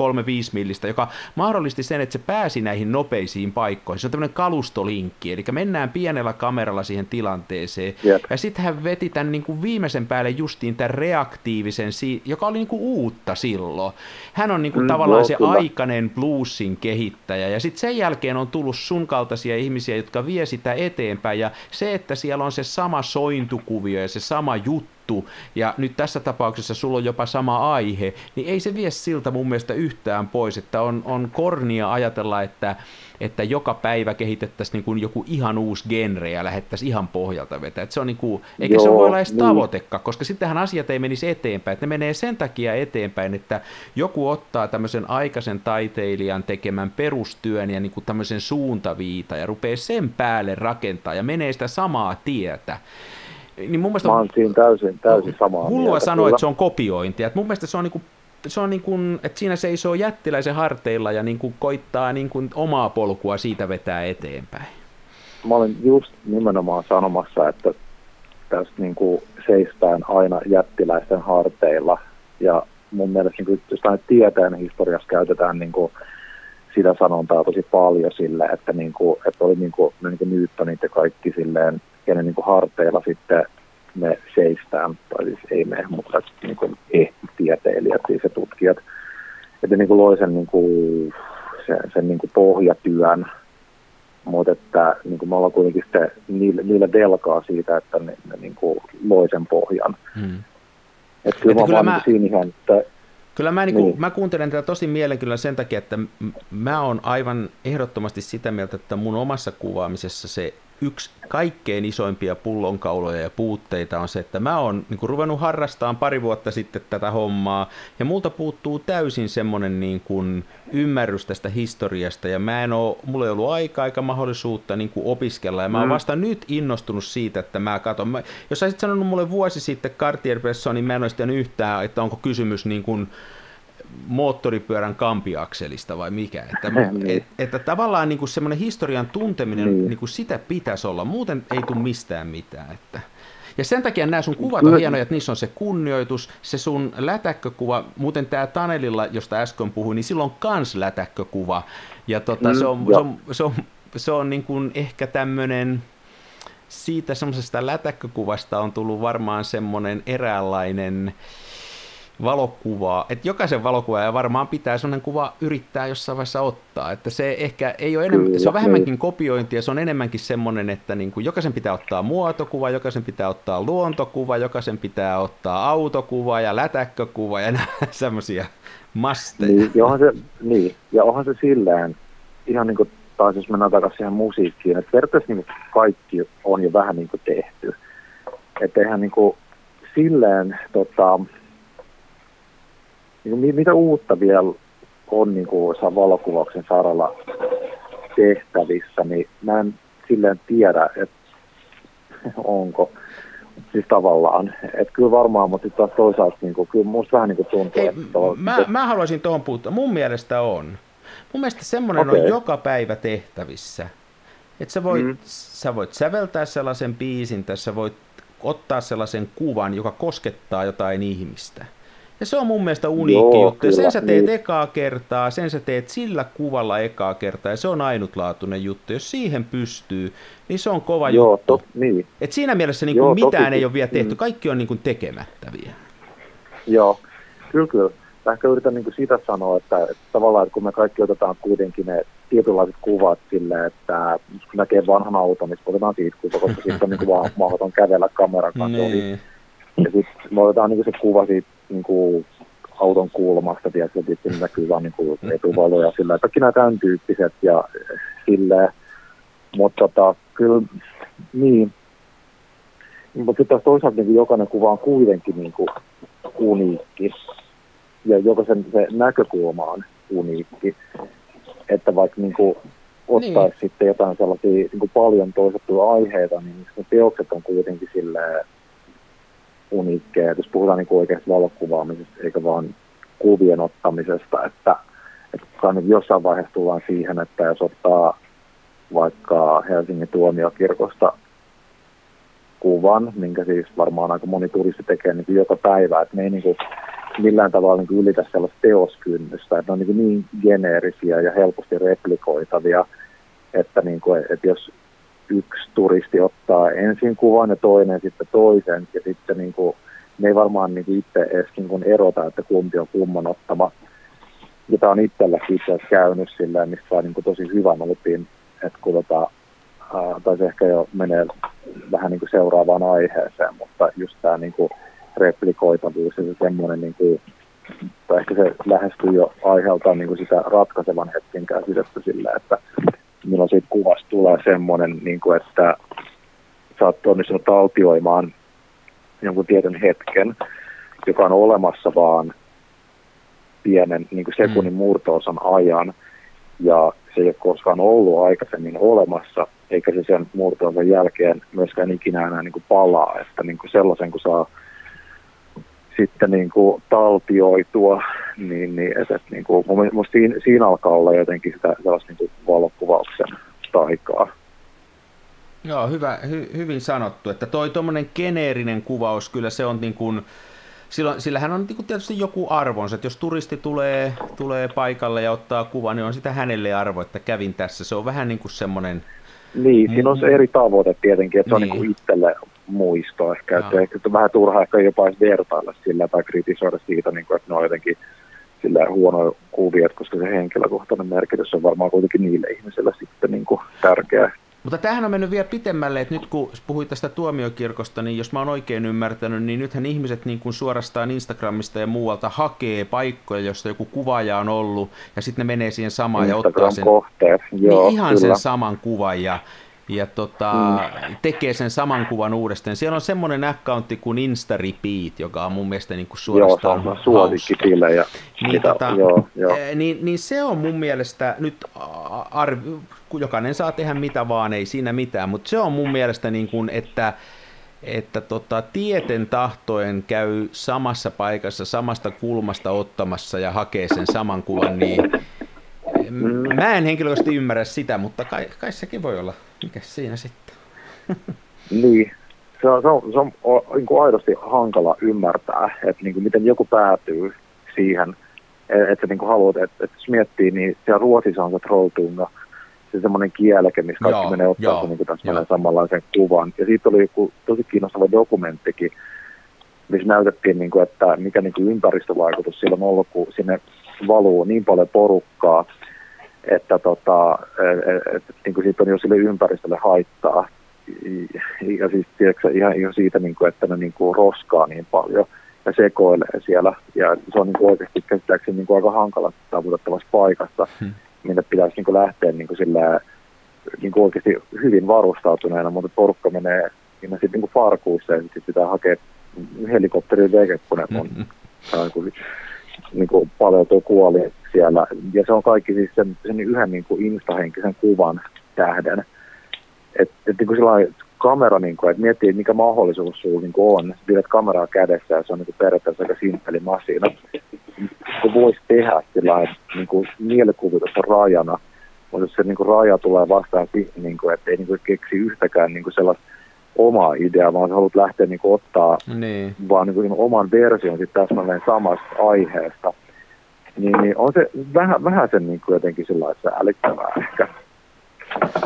millistä, joka mahdollisti sen, että se pääsi näihin nopeisiin paikkoihin. Se on tämmöinen kalustolinkki, eli mennään pienellä kameralla siihen tilanteeseen. Yep. Ja sitten hän veti tämän niin kuin viimeisen päälle justiin tämän reaktiivisen, joka oli niin kuin uutta silloin. Hän on niin kuin mm, tavallaan no, se kyllä. aikainen bluesin kehittäjä, ja sitten sen jälkeen on tullut sun kaltaisia ihmisiä, jotka vie sitä eteenpäin, ja se, että siellä on se sama sointukuvio ja se sama juttu, juttu, ja nyt tässä tapauksessa sulla on jopa sama aihe, niin ei se vie siltä mun mielestä yhtään pois, että on, on kornia ajatella, että, että joka päivä kehitettäisiin niin kuin joku ihan uusi genre ja lähettäisiin ihan pohjalta vetää. Että se on niin kuin, eikä Joo, se voi olla edes niin. tavoitekaan, koska sittenhän asiat ei menisi eteenpäin. Että ne menee sen takia eteenpäin, että joku ottaa tämmöisen aikaisen taiteilijan tekemän perustyön ja niin kuin tämmöisen suuntaviita ja rupeaa sen päälle rakentaa ja menee sitä samaa tietä. Niin mun mielestä, Mä oon siinä täysin, täysin samaa Hullua sanoa, että se on kopiointia. Et mun mielestä se on, niin kuin, se on niin kuin, että siinä seisoo jättiläisen harteilla ja niin kuin koittaa niin kuin omaa polkua siitä vetää eteenpäin. Mä olen just nimenomaan sanomassa, että tästä niin kuin seistään aina jättiläisten harteilla. Ja mun mielestä niin kuin, jos tieteen historiassa käytetään niin kuin, sitä sanontaa tosi paljon sille, että, niin kuin, että oli niin kuin, niin kuin Newtonit ja kaikki silleen kenen niin kuin harteilla sitten me seistään, tai siis ei me, mutta niin kuin tieteilijät, siis ja tutkijat, että niin kuin loi sen, niin kuin, sen, sen niin kuin pohjatyön, mutta että niin kuin me ollaan kuitenkin sitten niille, niille velkaa siitä, että ne, ne niin kuin loi sen pohjan. Hmm. Että kyllä, että kyllä mä, niinku siinä ihan, että Kyllä mä, niin kuin, niin. mä kuuntelen tätä tosi mielenkiinnolla sen takia, että mä oon aivan ehdottomasti sitä mieltä, että mun omassa kuvaamisessa se yksi kaikkein isoimpia pullonkauloja ja puutteita on se, että mä oon niin kuin, ruvennut harrastamaan pari vuotta sitten tätä hommaa, ja multa puuttuu täysin semmoinen niin kuin, ymmärrys tästä historiasta, ja mä en oo, mulla ei ollut aikaa eikä mahdollisuutta niin kuin, opiskella, ja mä oon mm. vasta nyt innostunut siitä, että mä katson. Mä, jos olisit sanonut mulle vuosi sitten Cartier-Bresson, niin mä en olisi yhtään, että onko kysymys niin kuin, moottoripyörän kampiakselista vai mikä. Että, niin. et, että tavallaan niin semmoinen historian tunteminen, niin. Niin kuin sitä pitäisi olla, muuten ei tule mistään mitään. Että. Ja sen takia nämä sun kuvat on hienoja, että niissä on se kunnioitus, se sun lätäkkökuva, muuten tämä Tanelilla, josta äsken puhuin, niin silloin on kans lätäkkökuva. Ja tota, mm, se on, se on, se on, se on niin kuin ehkä tämmöinen, siitä semmoisesta lätäkkökuvasta on tullut varmaan semmoinen eräänlainen, valokuvaa, että jokaisen valokuvaaja varmaan pitää sellainen kuva yrittää jossain vaiheessa ottaa, että se ehkä ei ole enemmän, se on vähemmänkin kopiointia, se on enemmänkin semmoinen, että niin kuin jokaisen pitää ottaa muotokuva, jokaisen pitää ottaa luontokuva, jokaisen pitää ottaa autokuva ja lätäkkökuva ja semmoisia masteja. Niin, ja onhan se, niin, ja onhan se silleen, ihan niin kuin taas jos mennään takaisin siihen musiikkiin, että periaatteessa niin kaikki on jo vähän niin kuin tehty. Että eihän niin kuin silleen, tota, niin mitä uutta vielä on niin kuin valokuvauksen saralla tehtävissä, niin mä en silleen tiedä, että onko siis tavallaan. Että kyllä varmaan, mutta sitten taas toisaalta niin kuin, kyllä musta vähän niin kuin tuntuu, Ei, että... Mä, se... mä haluaisin tuohon puuttua. Mun mielestä on. Mun mielestä semmoinen okay. on joka päivä tehtävissä. Että sä voit, mm. sä voit säveltää sellaisen biisin, tai sä voit ottaa sellaisen kuvan, joka koskettaa jotain ihmistä. Ja se on mun mielestä uniikki Joo, juttu. Kyllä, sen sä teet niin. ekaa kertaa, sen sä teet sillä kuvalla ekaa kertaa, ja se on ainutlaatuinen juttu. Jos siihen pystyy, niin se on kova Joo, juttu. To, niin. Et siinä mielessä niin kuin mitään toki, ei ole vielä tehty, mm. kaikki on niin kuin tekemättä vielä. Joo, kyllä kyllä. mä ehkä yritän niin kuin sitä sanoa, että, että tavallaan että kun me kaikki otetaan kuitenkin ne tietynlaiset kuvat sille, että kun näkee vanhan auton, niin otetaan siitä kuva, koska siitä on niin kuin vaan mahdoton kävellä kameran kanssa Niin. Ja sitten me otetaan niin kuin se kuva siitä niin kuin auton kulmasta, tiedätkö, että sitten näkyy vaan niin kuin etuvaloja sillä, kaikki nämä tämän tyyppiset ja silleen. Mutta tota, kyllä, niin. Mutta sitten taas toisaalta niin kuin jokainen kuva on kuitenkin niin kuin uniikki ja jokaisen se näkökulma on uniikki. Että vaikka niin kuin ottaisi Niin. sitten jotain sellaisia niin kuin paljon toistettuja aiheita, niin ne teokset on kuitenkin silleen uniikkeja. Jos puhutaan niin oikeasta valokuvaamisesta, eikä vaan kuvien ottamisesta, että, että nyt jossain vaiheessa tullaan siihen, että jos ottaa vaikka Helsingin tuomiokirkosta kuvan, minkä siis varmaan aika moni turisti tekee niin joka päivä, että ne ei niin kuin millään tavalla niin kuin ylitä sellaista teoskynnystä, että ne on niin, niin geneerisiä ja helposti replikoitavia, että, niin kuin, että jos yksi turisti ottaa ensin kuvan ja toinen sitten toisen, ja sitten niin kuin, ne ei varmaan niin itse edes niin kuin erota, että kumpi on kumman ottama. Ja tämä on itselläkin itse asiassa käynyt silleen, mistä saa niin kuin tosi hyvän opin, että kun tota, tai se ehkä jo menee vähän niin kuin seuraavaan aiheeseen, mutta just tämä niin kuin replikoitavuus ja se semmoinen, niin kuin, tai ehkä se lähestyy jo aiheeltaan niin kuin sitä ratkaisevan hetken käsitettä sillä, että milloin siitä kuvasta tulee semmoinen, niin kuin, että sä oot onnistunut taltioimaan jonkun tietyn hetken, joka on olemassa vaan pienen niin kuin sekunnin murtoosan ajan, ja se ei ole koskaan ollut aikaisemmin olemassa, eikä se sen murtoosan jälkeen myöskään ikinä enää niin kuin palaa, että niin kuin sellaisen kun saa sitten niin kuin taltioitua, niin, niin että, että niin kuin, mun siinä, siinä alkaa olla jotenkin sitä sellaista niin kuin valokuvauksen taikaa. Joo, hyvä, hy, hyvin sanottu, että toi tuommoinen geneerinen kuvaus, kyllä se on niin kuin, silloin, sillähän on niin kuin tietysti joku arvonsa, että jos turisti tulee, tulee paikalle ja ottaa kuvan, niin on sitä hänelle arvo, että kävin tässä. Se on vähän niin kuin semmoinen, Niin, siinä on se eri tavoite tietenkin, että se on Niin. niin kuin itselle muisto ehkä, että, ehkä on vähän turha ehkä jopa edes vertailla sillä tai kritisoida siitä, niin kuin, että ne on jotenkin sillä huonoja kuvia, koska se henkilökohtainen merkitys on varmaan kuitenkin niille ihmisille sitten niin kuin tärkeä. Mutta tämähän on mennyt vielä pitemmälle, että nyt kun puhuit tästä tuomiokirkosta, niin jos mä oon oikein ymmärtänyt, niin nythän ihmiset niin kuin suorastaan Instagramista ja muualta hakee paikkoja, jossa joku kuvaaja on ollut, ja sitten ne menee siihen samaan ja ottaa sen, Instagram-kohteet, joo, niin ihan kyllä. sen saman kuvan ja, ja tota, mm. tekee sen saman kuvan uudestaan. Siellä on semmoinen accountti kuin InstaRepeat, joka on mun mielestä niin kuin Joo, se suorastaan on hauska. suosikkitilejä. Niin, Mitä- tota, joo, joo. eh, Niin, niin se on mun mielestä nyt, arvi, jokainen saa tehdä mitä vaan, ei siinä mitään, mutta se on mun mielestä niin kuin, että että tota, tieten tahtoen käy samassa paikassa, samasta kulmasta ottamassa ja hakee sen saman kuvan, niin mm. mä en henkilökohtaisesti ymmärrä sitä, mutta kai, kai sekin voi olla. Mikä siinä sitten? Niin, se on, se on, se on niin kuin aidosti hankala ymmärtää, että niin kuin miten joku päätyy siihen, e- että niin kuin haluat, että, että jos miettii, niin siellä Ruotsissa on se trolltunga, se semmoinen kieleke, missä kaikki Joo, menee ottaa joo, niin täsmälleen samanlaisen kuvan. Ja siitä oli joku tosi kiinnostava dokumenttikin, missä näytettiin, niin kuin, että mikä niin kuin ympäristövaikutus sillä on ollut, kun sinne valuu niin paljon porukkaa, että tota, et, et, niin kuin siitä on jo sille ympäristölle haittaa. Ja siis tiedätkö, ihan, ihan siitä, niin kuin, että ne niin kuin roskaa niin paljon ja sekoilee siellä. Ja se on niin kuin oikeasti käsittääkseni niin kuin aika hankala saavutettavassa paikassa, Hmm. minne pitäisi niin kuin lähteä niin kuin sillä, niin kuin oikeasti hyvin varustautuneena, mutta porukka menee siinä sitten niin kuin farkuissa ja sitten pitää hakea helikopterin veke, kun ne on kuin, niin kuin paleltuu kuoli siellä. Ja se on kaikki siis sen, sen yhden niin kuin instahenkisen kuvan tähden. Että et, niin kuin sellainen kamera, niin kuin, että miettii, mikä mahdollisuus sulla niin kuin on. Sä pidät kameraa kädessä ja se on niin kuin periaatteessa aika simppeli masina. Kun voisi tehdä sillä niin kuin mielikuvitus rajana, mutta se niin kuin raja tulee vastaan siihen, niin kuin, että ei niin kuin keksi yhtäkään niin kuin sellaista omaa ideaa, vaan sä haluat lähteä niin kuin ottaa Niin. vaan niin kuin oman version sit täsmälleen samasta aiheesta, niin, niin on se vähän, vähän sen niin kuin jotenkin sillä lailla säälittävää ehkä.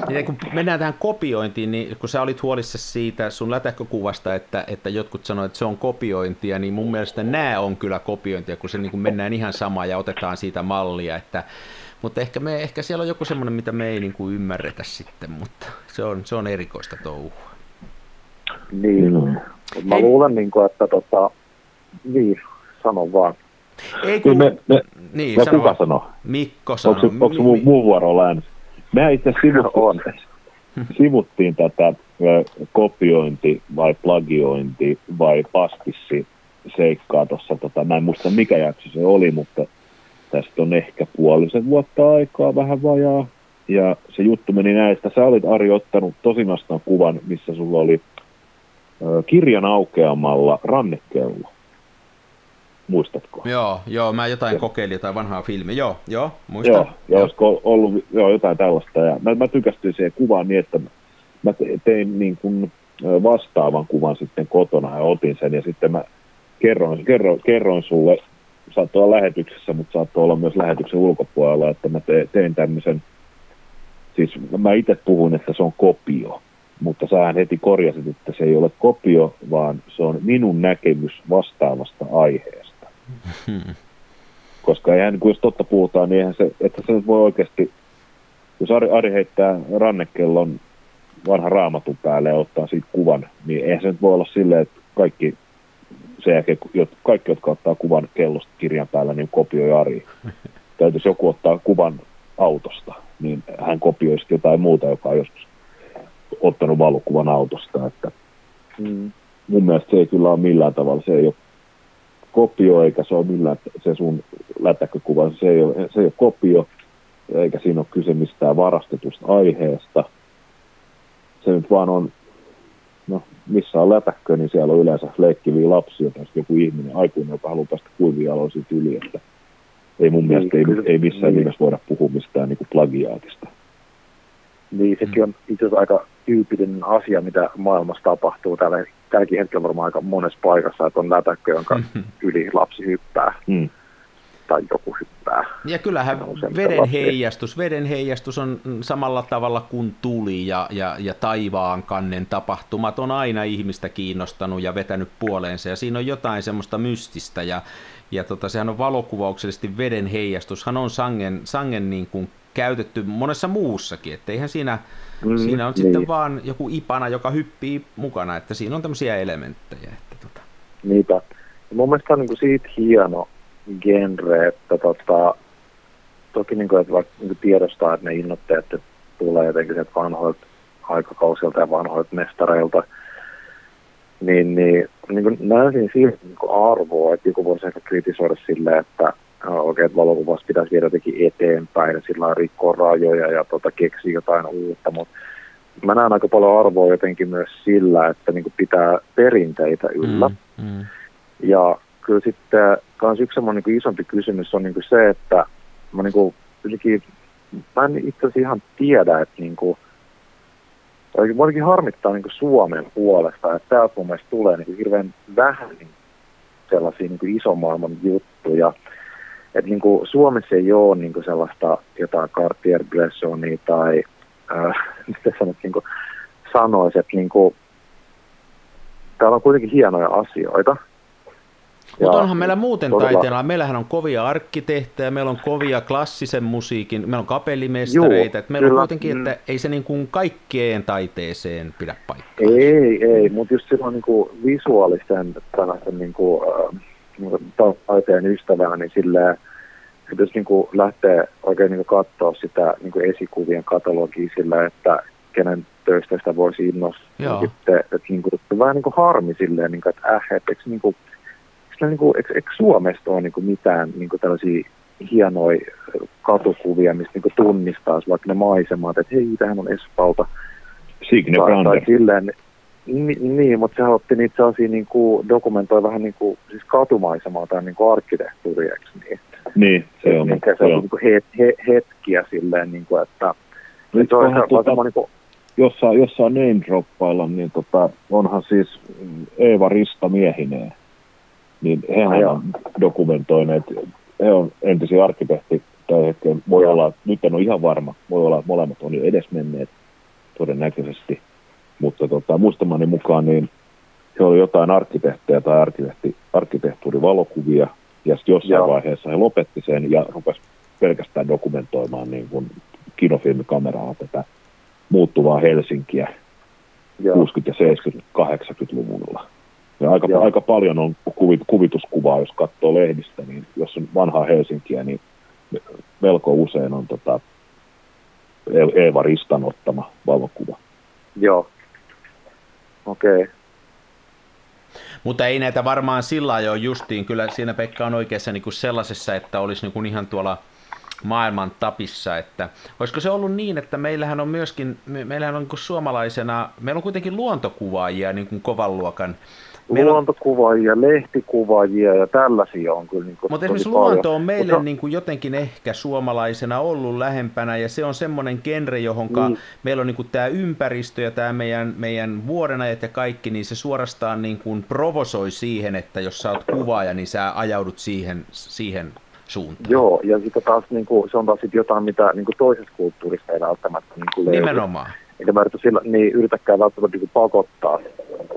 Niin kun mennään tähän kopiointiin, niin kun sä olit huolissa siitä sun lätäkkökuvasta, että, että jotkut sanoivat, että se on kopiointia, niin mun mielestä nämä on kyllä kopiointia, kun se niin kuin mennään ihan sama ja otetaan siitä mallia, että mutta ehkä, me, ehkä siellä on joku semmoinen, mitä me ei niin kuin ymmärretä sitten, mutta se on, se on erikoista touhua. Niin, no. mä Hei. luulen, niin kuin, että tota, niin, sano vaan. Ei kun... me, me, niin, me sano kuka sanoo? Mikko sanoo. Onko, onko muu, muu vuoro lääns? Me itse sivuttiin, sivuttiin tätä kopiointi vai plagiointi vai pastissi seikkaa tuossa, tota, mä en muista mikä jakso se oli, mutta tästä on ehkä puolisen vuotta aikaa, vähän vajaa. Ja se juttu meni näistä. Sä olit Ari ottanut tosinastaan kuvan, missä sulla oli kirjan aukeamalla rannekello. Muistatko? Joo, joo, mä jotain ja. kokeilin, jotain vanhaa filmiä. Joo, joo, muistan. Joo, ja olisiko ollut joo, jotain tällaista. Ja mä, mä tykästyin siihen kuvaan niin, että mä tein niin kuin vastaavan kuvan sitten kotona ja otin sen ja sitten mä kerroin, kerroin, kerroin sulle saattoi olla lähetyksessä, mutta saattoi olla myös lähetyksen ulkopuolella, että mä te, tein tämmöisen, siis mä itse puhun, että se on kopio, mutta sähän heti korjasit, että se ei ole kopio, vaan se on minun näkemys vastaavasta aiheesta. Hmm. Koska eihän, kun jos totta puhutaan, niin eihän se, että se nyt voi oikeasti, jos Ari, Ari heittää rannekellon vanha raamatun päälle ja ottaa siitä kuvan, niin eihän se nyt voi olla silleen, että kaikki sen jälkeen kaikki, jotka ottaa kuvan kellosta kirjan päällä, niin kopioi Ari. Täytyisi joku ottaa kuvan autosta, niin hän kopioisi jotain muuta, joka on joskus ottanut valokuvan autosta. Että mm. Mun mielestä se ei kyllä ole millään tavalla, se ei ole kopio, eikä se ole millään se sun lätäkkökuva, se ei ole, se ei ole kopio, eikä siinä ole kyse mistään varastetusta aiheesta. Se nyt vaan on no, missä on läpäkkö, niin siellä on yleensä leikkiviä lapsia tai joku ihminen, aikuinen, joka haluaa päästä kuivia aloja siitä yli. Että ei mun niin, mielestä ei, ei missään niin. nimessä voida puhua mistään niin kuin plagiaatista. Niin, sekin on itse asiassa aika tyypillinen asia, mitä maailmassa tapahtuu. Tällä, tälläkin hetkellä varmaan aika monessa paikassa, että on lätäkkö, jonka yli lapsi hyppää. Mm. Tai joku hyppää. Ja kyllähän veden heijastus, veden heijastus on samalla tavalla kuin tuli ja, ja, ja taivaan kannen tapahtumat on aina ihmistä kiinnostanut ja vetänyt puoleensa. Ja siinä on jotain semmoista mystistä ja, ja tota, sehän on valokuvauksellisesti veden heijastushan on sangen, sangen niin kuin käytetty monessa muussakin, että eihän siinä, mm, siinä on niin. sitten vaan joku ipana, joka hyppii mukana, että siinä on tämmöisiä elementtejä. Että tota. Niinpä. Ja mun mielestä on niin kuin siitä hieno, genre, että tota, toki niin kuin, että vaikka niin kuin tiedostaa, että ne innoitteet että tulee jotenkin sieltä vanhoilta aikakausilta ja vanhoilta mestareilta, niin, niin, niin kuin näen siinä niin kuin arvoa, että joku voisi ehkä kritisoida silleen, että oikein, että valokuvassa pitäisi viedä jotenkin eteenpäin ja sillä rikkoa rajoja ja tota, keksiä jotain uutta, mutta mä näen aika paljon arvoa jotenkin myös sillä, että niin pitää perinteitä yllä. Mm, mm. Ja kyllä sitten kans yksi semmoinen niin isompi kysymys on niin se, että mä, niin kuin, mä en itse asiassa ihan tiedä, että niin kuin, Voikin harmittaa niin Suomen puolesta, että täältä mun mielestä tulee niin hirveän vähän niin sellaisia niin ison maailman juttuja. Että niin kuin Suomessa ei ole niin kuin sellaista jotain Cartier Bressonia tai äh, mitä sanot, niin kuin että niin kuin, täällä on kuitenkin hienoja asioita, mutta onhan meillä muuten todella... taiteella, meillähän on kovia arkkitehtejä, meillä on kovia klassisen musiikin, meillä on kapellimestareita, että meillä kyllä. on kuitenkin, että mm. ei se niin kuin kaikkeen taiteeseen pidä paikkaa. Ei, ei, mutta just silloin niin kuin visuaalisen tällaisen niin kuin, äh, taiteen ystävänä, niin että jos niin kuin lähtee oikein niin kuin katsoa sitä niin kuin esikuvien katalogia sillä, että kenen töistä sitä voisi innostaa. Joo. Sitten, että niin kuin, vähän niin kuin harmi silleen, niin kuin, että äh, että niin kuin, eikö, niin kuin, eikö, eikö Suomesta ole niin kuin mitään niin kuin tällaisia hienoja katukuvia, mistä niin kuin tunnistaa vaikka ne maisemat, että hei, tähän on Espalta. Signe tai, silleen, niin, niin, mutta se otti niitä sellaisia niin kuin, dokumentoi vähän niin kuin, siis katumaisemaa tai niin kuin arkkitehtuuria, niin? Niin, se on. Niin, se on niin kuin he, he, hetkiä silleen, niin kuin, että nyt se on tuota, niin kuin, jossa, jossa name droppailla, niin tota, onhan siis Eeva Rista miehineen niin hehän on dokumentoineet, he on entisiä arkkitehti tällä hetkellä. Voi olla, nyt en ole ihan varma, voi olla, että molemmat on jo edesmenneet todennäköisesti, mutta tota, muistamani mukaan niin se oli jotain arkkitehtejä tai arkkitehti, arkkitehtuurivalokuvia, ja sitten jossain Joo. vaiheessa he lopetti sen ja rupesi pelkästään dokumentoimaan niin kuin kinofilmikameralla tätä muuttuvaa Helsinkiä Joo. 60- ja 70-80-luvulla. Ja aika, aika paljon on kuvit, kuvituskuvaa, jos katsoo lehdistä, niin jos on vanhaa Helsinkiä, niin melko usein on tota e- Eeva Ristan ottama valokuva. Joo. Okei. Okay. Mutta ei näitä varmaan sillä ole justiin, kyllä siinä Pekka on oikeassa niin kuin sellaisessa, että olisi niin kuin ihan tuolla maailman tapissa, että olisiko se ollut niin, että meillähän on myöskin, meillähän on niin kuin suomalaisena, meillä on kuitenkin luontokuvaajia niin kuin kovan luokan Meillä luontokuvaajia, lehtikuvaajia ja tällaisia on kyllä niin Mutta esimerkiksi paljon. luonto on meille Mutta... niin kuin jotenkin ehkä suomalaisena ollut lähempänä ja se on semmoinen genre, johon mm. meillä on niin kuin tämä ympäristö ja tämä meidän, meidän vuodenajat ja kaikki, niin se suorastaan niin kuin provosoi siihen, että jos sä oot kuvaaja, niin sä ajaudut siihen, siihen suuntaan. Joo, ja sitten taas niin kuin, se on taas jotain, mitä niin kuin toisessa kulttuurissa ei välttämättä niin kuin Nimenomaan. Eikä mä sillä, niin yritäkään välttämättä niin pakottaa,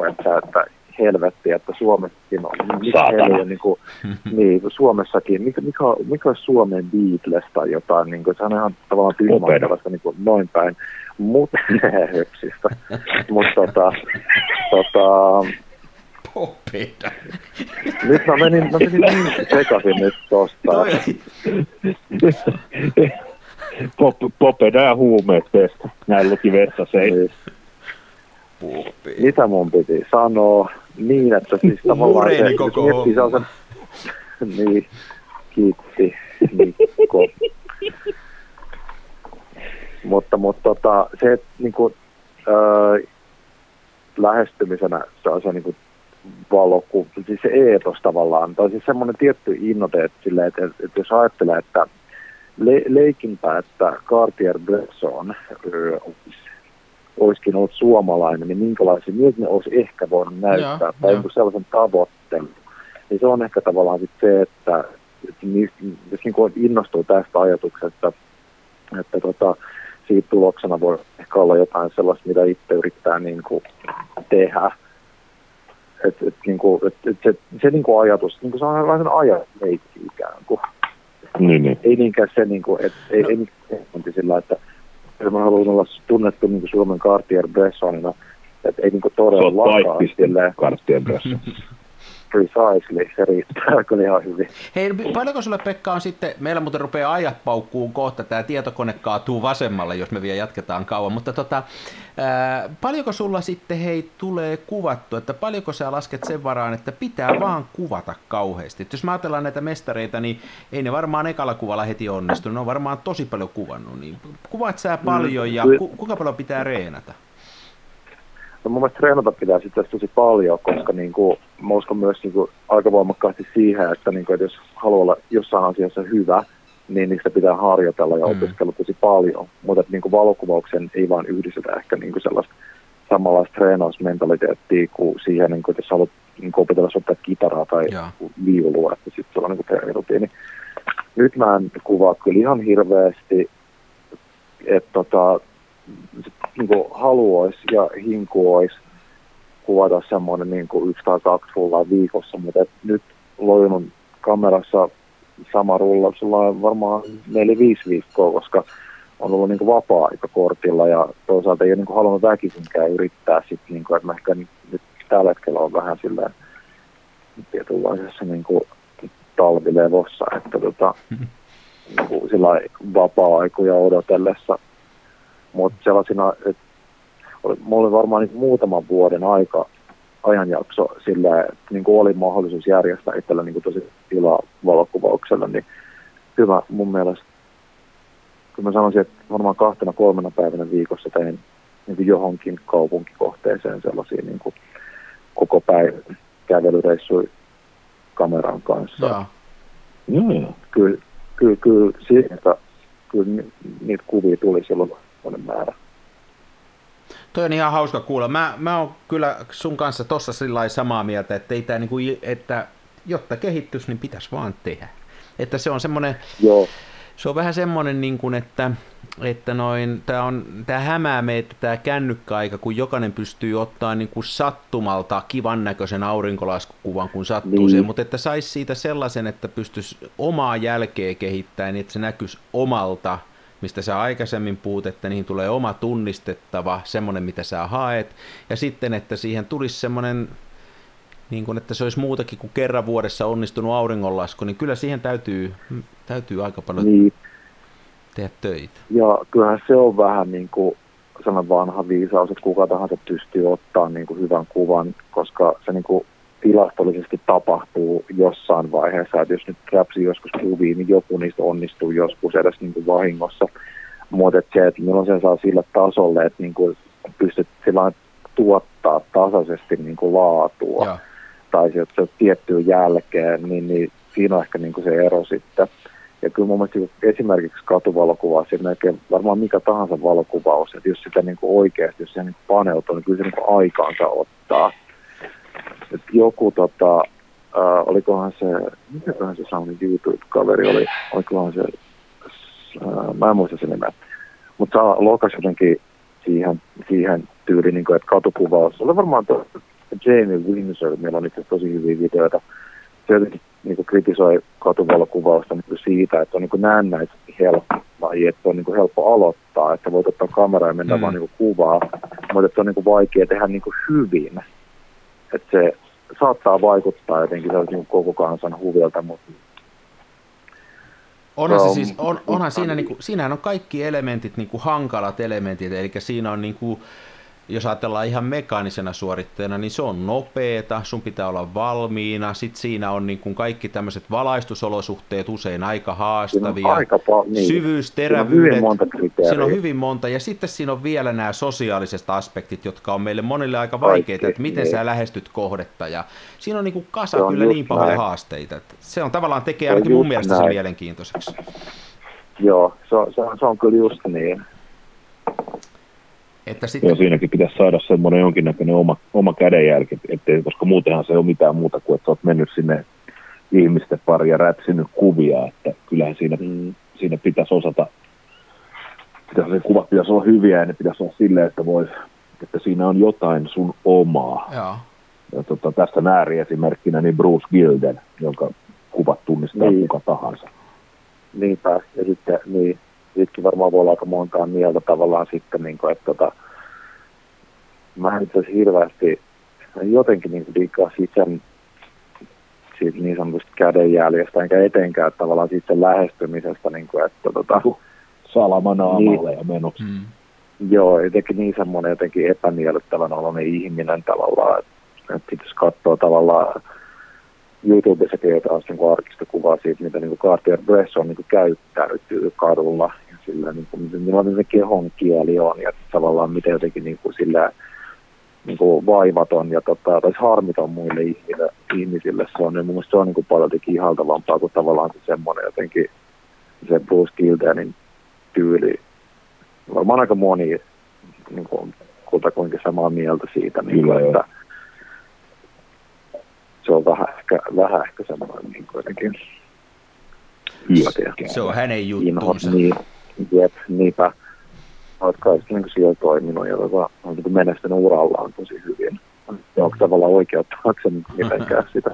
että, että helvetti, että Suomessakin on, mikä heillä, niin, kuin, niin Suomessakin, mikä, mikä, mikä on Suomen Beatles tai jotain, niin kuin, se on ihan tavallaan tyhmäistä niin kuin, noin päin, mutta höpsistä, mutta tota, tota, Popeda. Nyt mä menin, mä menin niin sekaisin nyt tosta. Pop, popeda ja huumeet vessa. Näin luki vessassa. Niin. Mitä mun piti sanoa? Niin, että siis tavallaan se, koko miettii sellaisen, niin, kiitti Mikko. mutta, mutta tota, se, että niin kuin, öö, lähestymisenä se on se niin kuin valoku, siis se eetos tavallaan, tai siis semmoinen tietty innote, että, sille, että, että, että jos ajattelee, että le, leikinpä, että Cartier-Bresson olisikin ollut suomalainen, niin minkälaisia, miltä ne olisi ehkä voinut näyttää, ja, tai jonkun sellaisen tavoitteen. Niin se on ehkä tavallaan sit se, että, että jos niin kuin innostuu tästä ajatuksesta, että tota, siitä tuloksena voi ehkä olla jotain sellaista, mitä itse yrittää niin kuin tehdä. Et, et, niin kuin, et, et se, se niin kuin ajatus, niin kuin se on sellainen ajatusleikki ikään kuin. Niin, niin. Ei niinkään se, niin kuin, et, ei, no. ei, ei sillä, että mä haluan olla tunnettu niin Suomen Cartier-Bressonina, että ei niin todellakaan silleen... Cartier-Bresson. Precisely, se riittää kyllä ihan hyvin. Hei, paljonko sulle Pekka on sitten, meillä muuten rupeaa ajat paukkuun kohta, tämä tietokone kaatuu vasemmalle, jos me vielä jatketaan kauan, mutta tota, ää, paljonko sulla sitten hei tulee kuvattu, että paljonko sä lasket sen varaan, että pitää vaan kuvata kauheasti. Et jos mä ajatellaan näitä mestareita, niin ei ne varmaan ekalla kuvalla heti onnistu, ne on varmaan tosi paljon kuvannut, niin kuvat sä paljon ja ku, kuinka paljon pitää reenata? No mun mielestä treenata pitää sitten tosi paljon, koska niin kuin, mä uskon myös niin kuin, aika voimakkaasti siihen, että, niin kuin, että jos haluaa olla jossain asiassa hyvä, niin niistä pitää harjoitella ja mm. opiskella tosi paljon. Mutta niin kuin valokuvauksen ei vaan yhdistetä ehkä niin kuin sellaista samanlaista treenausmentaliteettia kuin siihen, niin kuin, että jos haluat niin kuin opetella soittaa kitaraa tai ja. viulua, että sitten sulla on niin treenirutiini. Nyt mä en kuvaa kyllä ihan hirveästi, että tota, niin kuin haluaisi ja hinkuoisi kuvata semmoinen niin kuin yksi tai kaksi rullaa viikossa, mutta nyt lojunut kamerassa sama rulla, sulla on varmaan neljä viisi viikkoa, koska on ollut niin vapaa-aika kortilla ja toisaalta ei ole niin halunnut väkisinkään yrittää sitten, niin kuin, että mä ehkä nyt tällä hetkellä on vähän sillä tietynlaisessa niin kuin talvilevossa, että tota, niin kuin sillä vapaa-aikoja odotellessa mutta sellaisina, että mulla oli varmaan niin muutaman vuoden aika ajanjakso sillä, että niin kuin oli mahdollisuus järjestää itsellä niin kuin tosi tilaa valokuvauksella, niin hyvä mun mielestä, kyllä mä sanoisin, että varmaan kahtena kolmena päivänä viikossa tein niin kuin johonkin kaupunkikohteeseen sellaisia niin kuin koko päivän kävelyreissuja kameran kanssa. Joo. Mm. Kyllä, kyllä, kyllä, siitä, kyllä niitä kuvia tuli silloin monen määrä. Toi on ihan hauska kuulla. Mä, mä oon kyllä sun kanssa tossa sillä samaa mieltä, että, ei tää niinku, että jotta kehittyisi, niin pitäisi vaan tehdä. Että se on semmoinen, Joo. Se on vähän semmoinen, niin kuin, että, että noin, tämä, on, tämä hämää meitä tämä kännykkäaika, kun jokainen pystyy ottaa niin kuin sattumalta kivan näköisen aurinkolaskukuvan, kun sattuu niin. siihen, mutta että saisi siitä sellaisen, että pystyisi omaa jälkeä kehittämään, niin että se näkyisi omalta mistä sä aikaisemmin puhut, että niihin tulee oma tunnistettava, semmoinen mitä sä haet, ja sitten, että siihen tulisi semmoinen, niin kuin, että se olisi muutakin kuin kerran vuodessa onnistunut auringonlasku, niin kyllä siihen täytyy, täytyy aika paljon niin. tehdä töitä. Ja kyllähän se on vähän niin kuin sellainen vanha viisaus, että kuka tahansa pystyy ottaa niin kuin hyvän kuvan, koska se niin kuin tilastollisesti tapahtuu jossain vaiheessa, että jos nyt räpsii joskus kuviin, niin joku niistä onnistuu joskus edes niin kuin vahingossa. Mutta se, että milloin sen saa sillä tasolle, että niin kuin pystyt sillä tuottaa tasaisesti niin kuin laatua, ja. tai se, tiettyyn jälkeen, niin, niin siinä on ehkä niin kuin se ero sitten. Ja kyllä mun mielestä esimerkiksi katuvalokuvaa, se melkein varmaan mikä tahansa valokuvaus, että jos sitä niin kuin oikeasti, jos se niin paneutuu, niin kyllä se niin kuin aikaansa ottaa että joku tota, äh, olikohan se, mikäköhän se Sauni YouTube-kaveri oli, olikohan se, äh, mä en muista sen nimeä, mutta lokas jotenkin siihen, siihen tyyliin, niin kuin, että katukuvaus, oli varmaan to, Jamie Windsor, meillä on itse tosi hyviä videoita, se jotenkin niin kuin kritisoi katuvalokuvausta niin kuin siitä, että on niin näennäisesti helppo laji, että on niin kuin helppo aloittaa, että voit ottaa kameraa ja mennä mm. vaan niin kuin kuvaa, mutta että on niin kuin vaikea tehdä niin kuin hyvin että se saattaa vaikuttaa jotenkin niin koko kansan huvilta, mutta Onhan, se siis, on, onhan siinä, niin kuin, siinähän on kaikki elementit, niin kuin hankalat elementit, eli siinä on niin kuin, jos ajatellaan ihan mekaanisena suoritteena, niin se on nopeeta, sun pitää olla valmiina, sitten siinä on niin kuin kaikki tämmöiset valaistusolosuhteet usein aika haastavia, aika pa- niin. syvyys, terävyydet, siinä on, hyvin monta siinä on hyvin monta, ja sitten siinä on vielä nämä sosiaaliset aspektit, jotka on meille monille aika vaikeita, että miten niin. sä lähestyt kohdetta, ja siinä on niin kuin kasa kyllä niin pahoja näin. haasteita, että se on tavallaan tekee ainakin mun mielestä näin. se mielenkiintoiseksi. Joo, se on, se on, se on kyllä just niin. Että sitten... Joo, siinäkin pitäisi saada semmoinen jonkinnäköinen oma, oma kädenjälki, ettei, koska muutenhan se ei ole mitään muuta kuin, että sä oot mennyt sinne ihmisten pari ja räpsinyt kuvia, että kyllähän siinä, mm. siinä pitäisi osata, pitäisi, se kuvat pitäisi olla hyviä ja ne pitäisi olla silleen, että, vois, että siinä on jotain sun omaa. Joo. Ja tota, tästä nääri esimerkkinä niin Bruce Gilden, jonka kuvat tunnistaa niin. kuka tahansa. Niinpä, ja sitten niin, siitäkin varmaan voi olla aika montaa mieltä tavallaan sitten, niin kuin, että tota, mä en itse hirveästi jotenkin niin liikaa siitä, sen, siitä niin sanotusta kädenjäljestä, enkä etenkään tavallaan siitä sen lähestymisestä, niin kuin, että tota, salamanaamalle niin, ja menoksi. Mm. Joo, jotenkin niin semmoinen jotenkin epämiellyttävän oloinen ihminen tavallaan, että, että jos katsoo tavallaan YouTubessakin on taas niin arkistokuvaa siitä, mitä niin Cartier Bresson niin käyttäytyy kadulla. Ja sillä, niin kuin, millainen se kehon kieli on ja tavallaan miten jotenkin niin kuin, sillä niin kuin vaivaton ja tota, tai harmiton muille ihmisille, ihmisille se on, niin mun mielestä se on niin kuin paljon ihaltavampaa kuin tavallaan se semmoinen jotenkin se Bruce Gildenin tyyli. Varmaan aika moni niin kuin, kutakuinkin samaa mieltä siitä, niin kuin, että, se on vähän ehkä, vähän ehkä semmoinen niin jotenkin Se on hänen juttuunsa. Niin, jep, niinpä. Olet kai niin siellä toiminut ja tota, on niin menestynyt urallaan tosi hyvin. Ja onko tavallaan oikeuttaako se mitenkään sitä?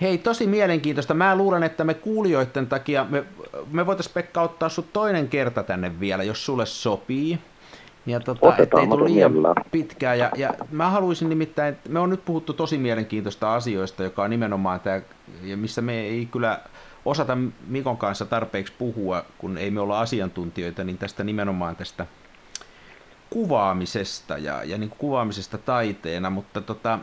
Hei, tosi mielenkiintoista. Mä luulen, että me kuulijoiden takia, me, me voitaisiin Pekka ottaa sut toinen kerta tänne vielä, jos sulle sopii. Ja tota, ettei tule liian pitkään. Ja, ja mä haluaisin nimittäin, me on nyt puhuttu tosi mielenkiintoista asioista, joka on nimenomaan tämä, ja missä me ei kyllä osata Mikon kanssa tarpeeksi puhua, kun ei me olla asiantuntijoita, niin tästä nimenomaan tästä kuvaamisesta ja, ja niin kuin kuvaamisesta taiteena, mutta tota,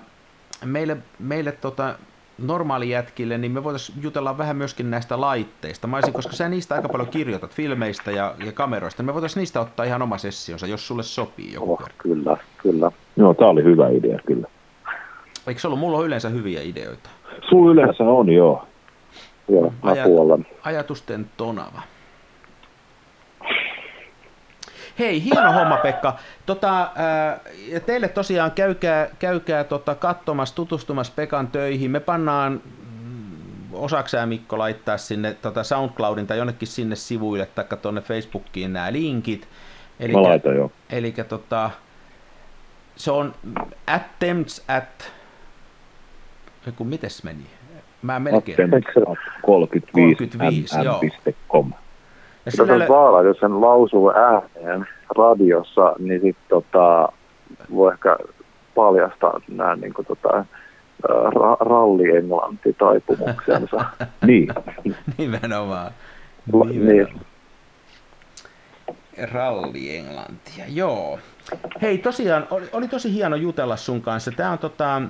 meille, meille tota, normaalijätkille, niin me voitaisiin jutella vähän myöskin näistä laitteista. Mä olisin, koska sä niistä aika paljon kirjoitat filmeistä ja, ja kameroista, niin me voitaisiin niistä ottaa ihan oma sessionsa, jos sulle sopii joku oh, Kyllä, kyllä. Joo, tää oli hyvä idea, kyllä. Eikö se ollut? Mulla on yleensä hyviä ideoita. Sulla yleensä on, joo. Joo, Ajat, Ajatusten tonava. Hei, hieno homma Pekka. Tota, ää, ja teille tosiaan käykää, käykää tota, katsomassa, tutustumassa Pekan töihin. Me pannaan mm, osaako sä Mikko laittaa sinne tota SoundCloudin tai jonnekin sinne sivuille tai tuonne Facebookiin nämä linkit. Elikkä, Mä laitan jo. Eli tota, se on attempts at, kun mites meni? Mä melkein. Attempts at 35, 35 mm.com. Ja sillä on vaara, jos sen lausuu ääneen radiossa, niin sitten tota, voi ehkä paljastaa nämä niin kuin, tota, ra- ralli-englanti-taipumuksensa. niin. Nimenomaan. Nimenomaan. Niin. Ralli-englantia, joo. Hei, tosiaan, oli, oli tosi hieno jutella sun kanssa. Tämä on tota,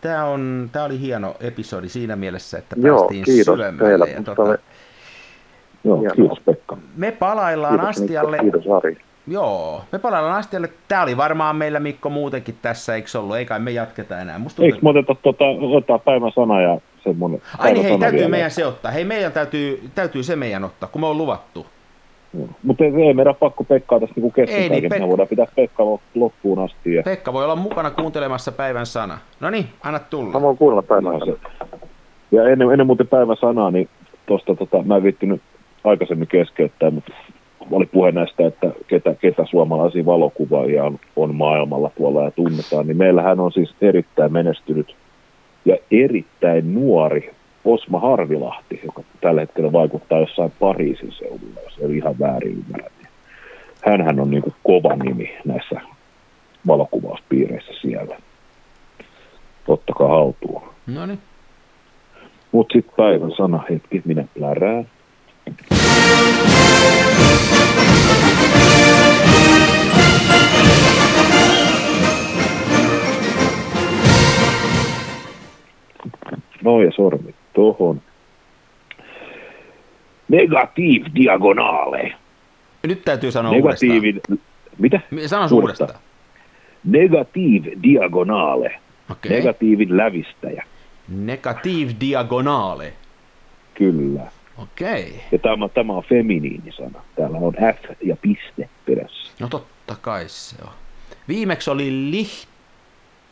Tämä, on, tämä oli hieno episodi siinä mielessä, että Joo, päästiin kiitos syvemmälle. Ja tota, Joo, kiitos Pekka. Me palaillaan kiitos, Astialle. Mikko, kiitos Ari. Joo, me palaillaan Astialle. Tämä oli varmaan meillä Mikko muutenkin tässä, eikö ollut? Eikä me jatketa enää. Musta Eikö me oteta tuota, ottaa päivän sana ja semmoinen Ai niin, hei, täytyy vielä. meidän se ottaa. Hei, meidän täytyy, täytyy se meidän ottaa, kun me on luvattu. Mutta ei, ei meidän pakko Pekkaa tästä niinku kesken ei, niin, Pek- me voidaan pitää Pekka loppuun asti. Ja... Pekka voi olla mukana kuuntelemassa päivän sana. No niin, anna tulla. Mä voin kuunnella päivän no, sana. Ja ennen, ennen muuten päivän sanaa, niin tosta, tota, mä en viittinyt aikaisemmin keskeyttää, mutta oli puhe näistä, että ketä, ketä suomalaisia valokuvaajia on, on maailmalla tuolla ja tunnetaan, niin meillähän on siis erittäin menestynyt ja erittäin nuori Osma Harvilahti, joka tällä hetkellä vaikuttaa jossain Pariisin seudulla, jos ei ihan väärin ymmärrä. Niin hänhän on niin kuin kova nimi näissä valokuvauspiireissä siellä. Ottakaa haltuun. No niin. Mutta sitten päivän sana hetki, minä plärään. No ja sormi tuohon. Negativ diagonaale. Nyt täytyy sanoa Negatiivin, uudestaan. Mitä? Sano uudestaan. Negativ diagonaale. Okay. Negatiivin lävistäjä. Negativ diagonaale. Kyllä. Okei. Ja tämä, tämä on feminiinisana. Täällä on F ja piste perässä. No totta kai se on. Viimeksi oli liht...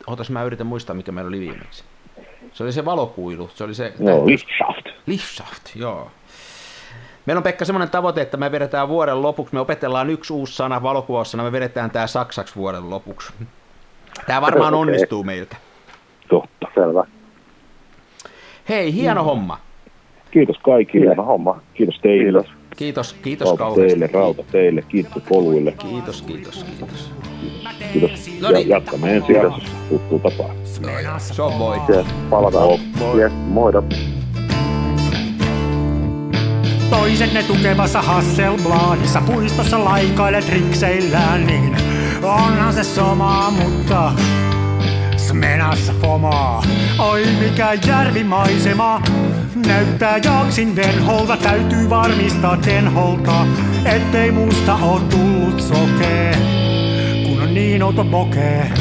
Otas mä yritän muistaa, mikä meillä oli viimeksi. Se oli se valokuilu. Se oli se... Joo, Lichtschaft. Lichtschaft, joo. Meillä on Pekka semmoinen tavoite, että me vedetään vuoden lopuksi, me opetellaan yksi uusi sana valokuvaussana, me vedetään tämä saksaksi vuoden lopuksi. Tämä varmaan okay. onnistuu meiltä. Totta. Selvä. Hei, hieno mm. homma. Kiitos kaikille. Hieno homma. Kiitos teille. Kiitos. Kiitos, kiitos rauta kauheasti. teille, rauta teille, kiitos poluille. Kiitos, kiitos, kiitos. Kiitos. No niin. Ja jatkamme ensi jaksossa tuttuun tapaan. Se on moi. Yes, palataan. Moi. Yes, moida. Toisenne tukevassa Hasselbladissa puistossa laikailet rikseillään, niin onhan se sama, mutta Smenassa fomaa. Oi mikä järvimaisema, näyttää jaksin venholta, täytyy varmistaa tenholta, ettei musta oo tullut sokee, kun on niin outo pokee.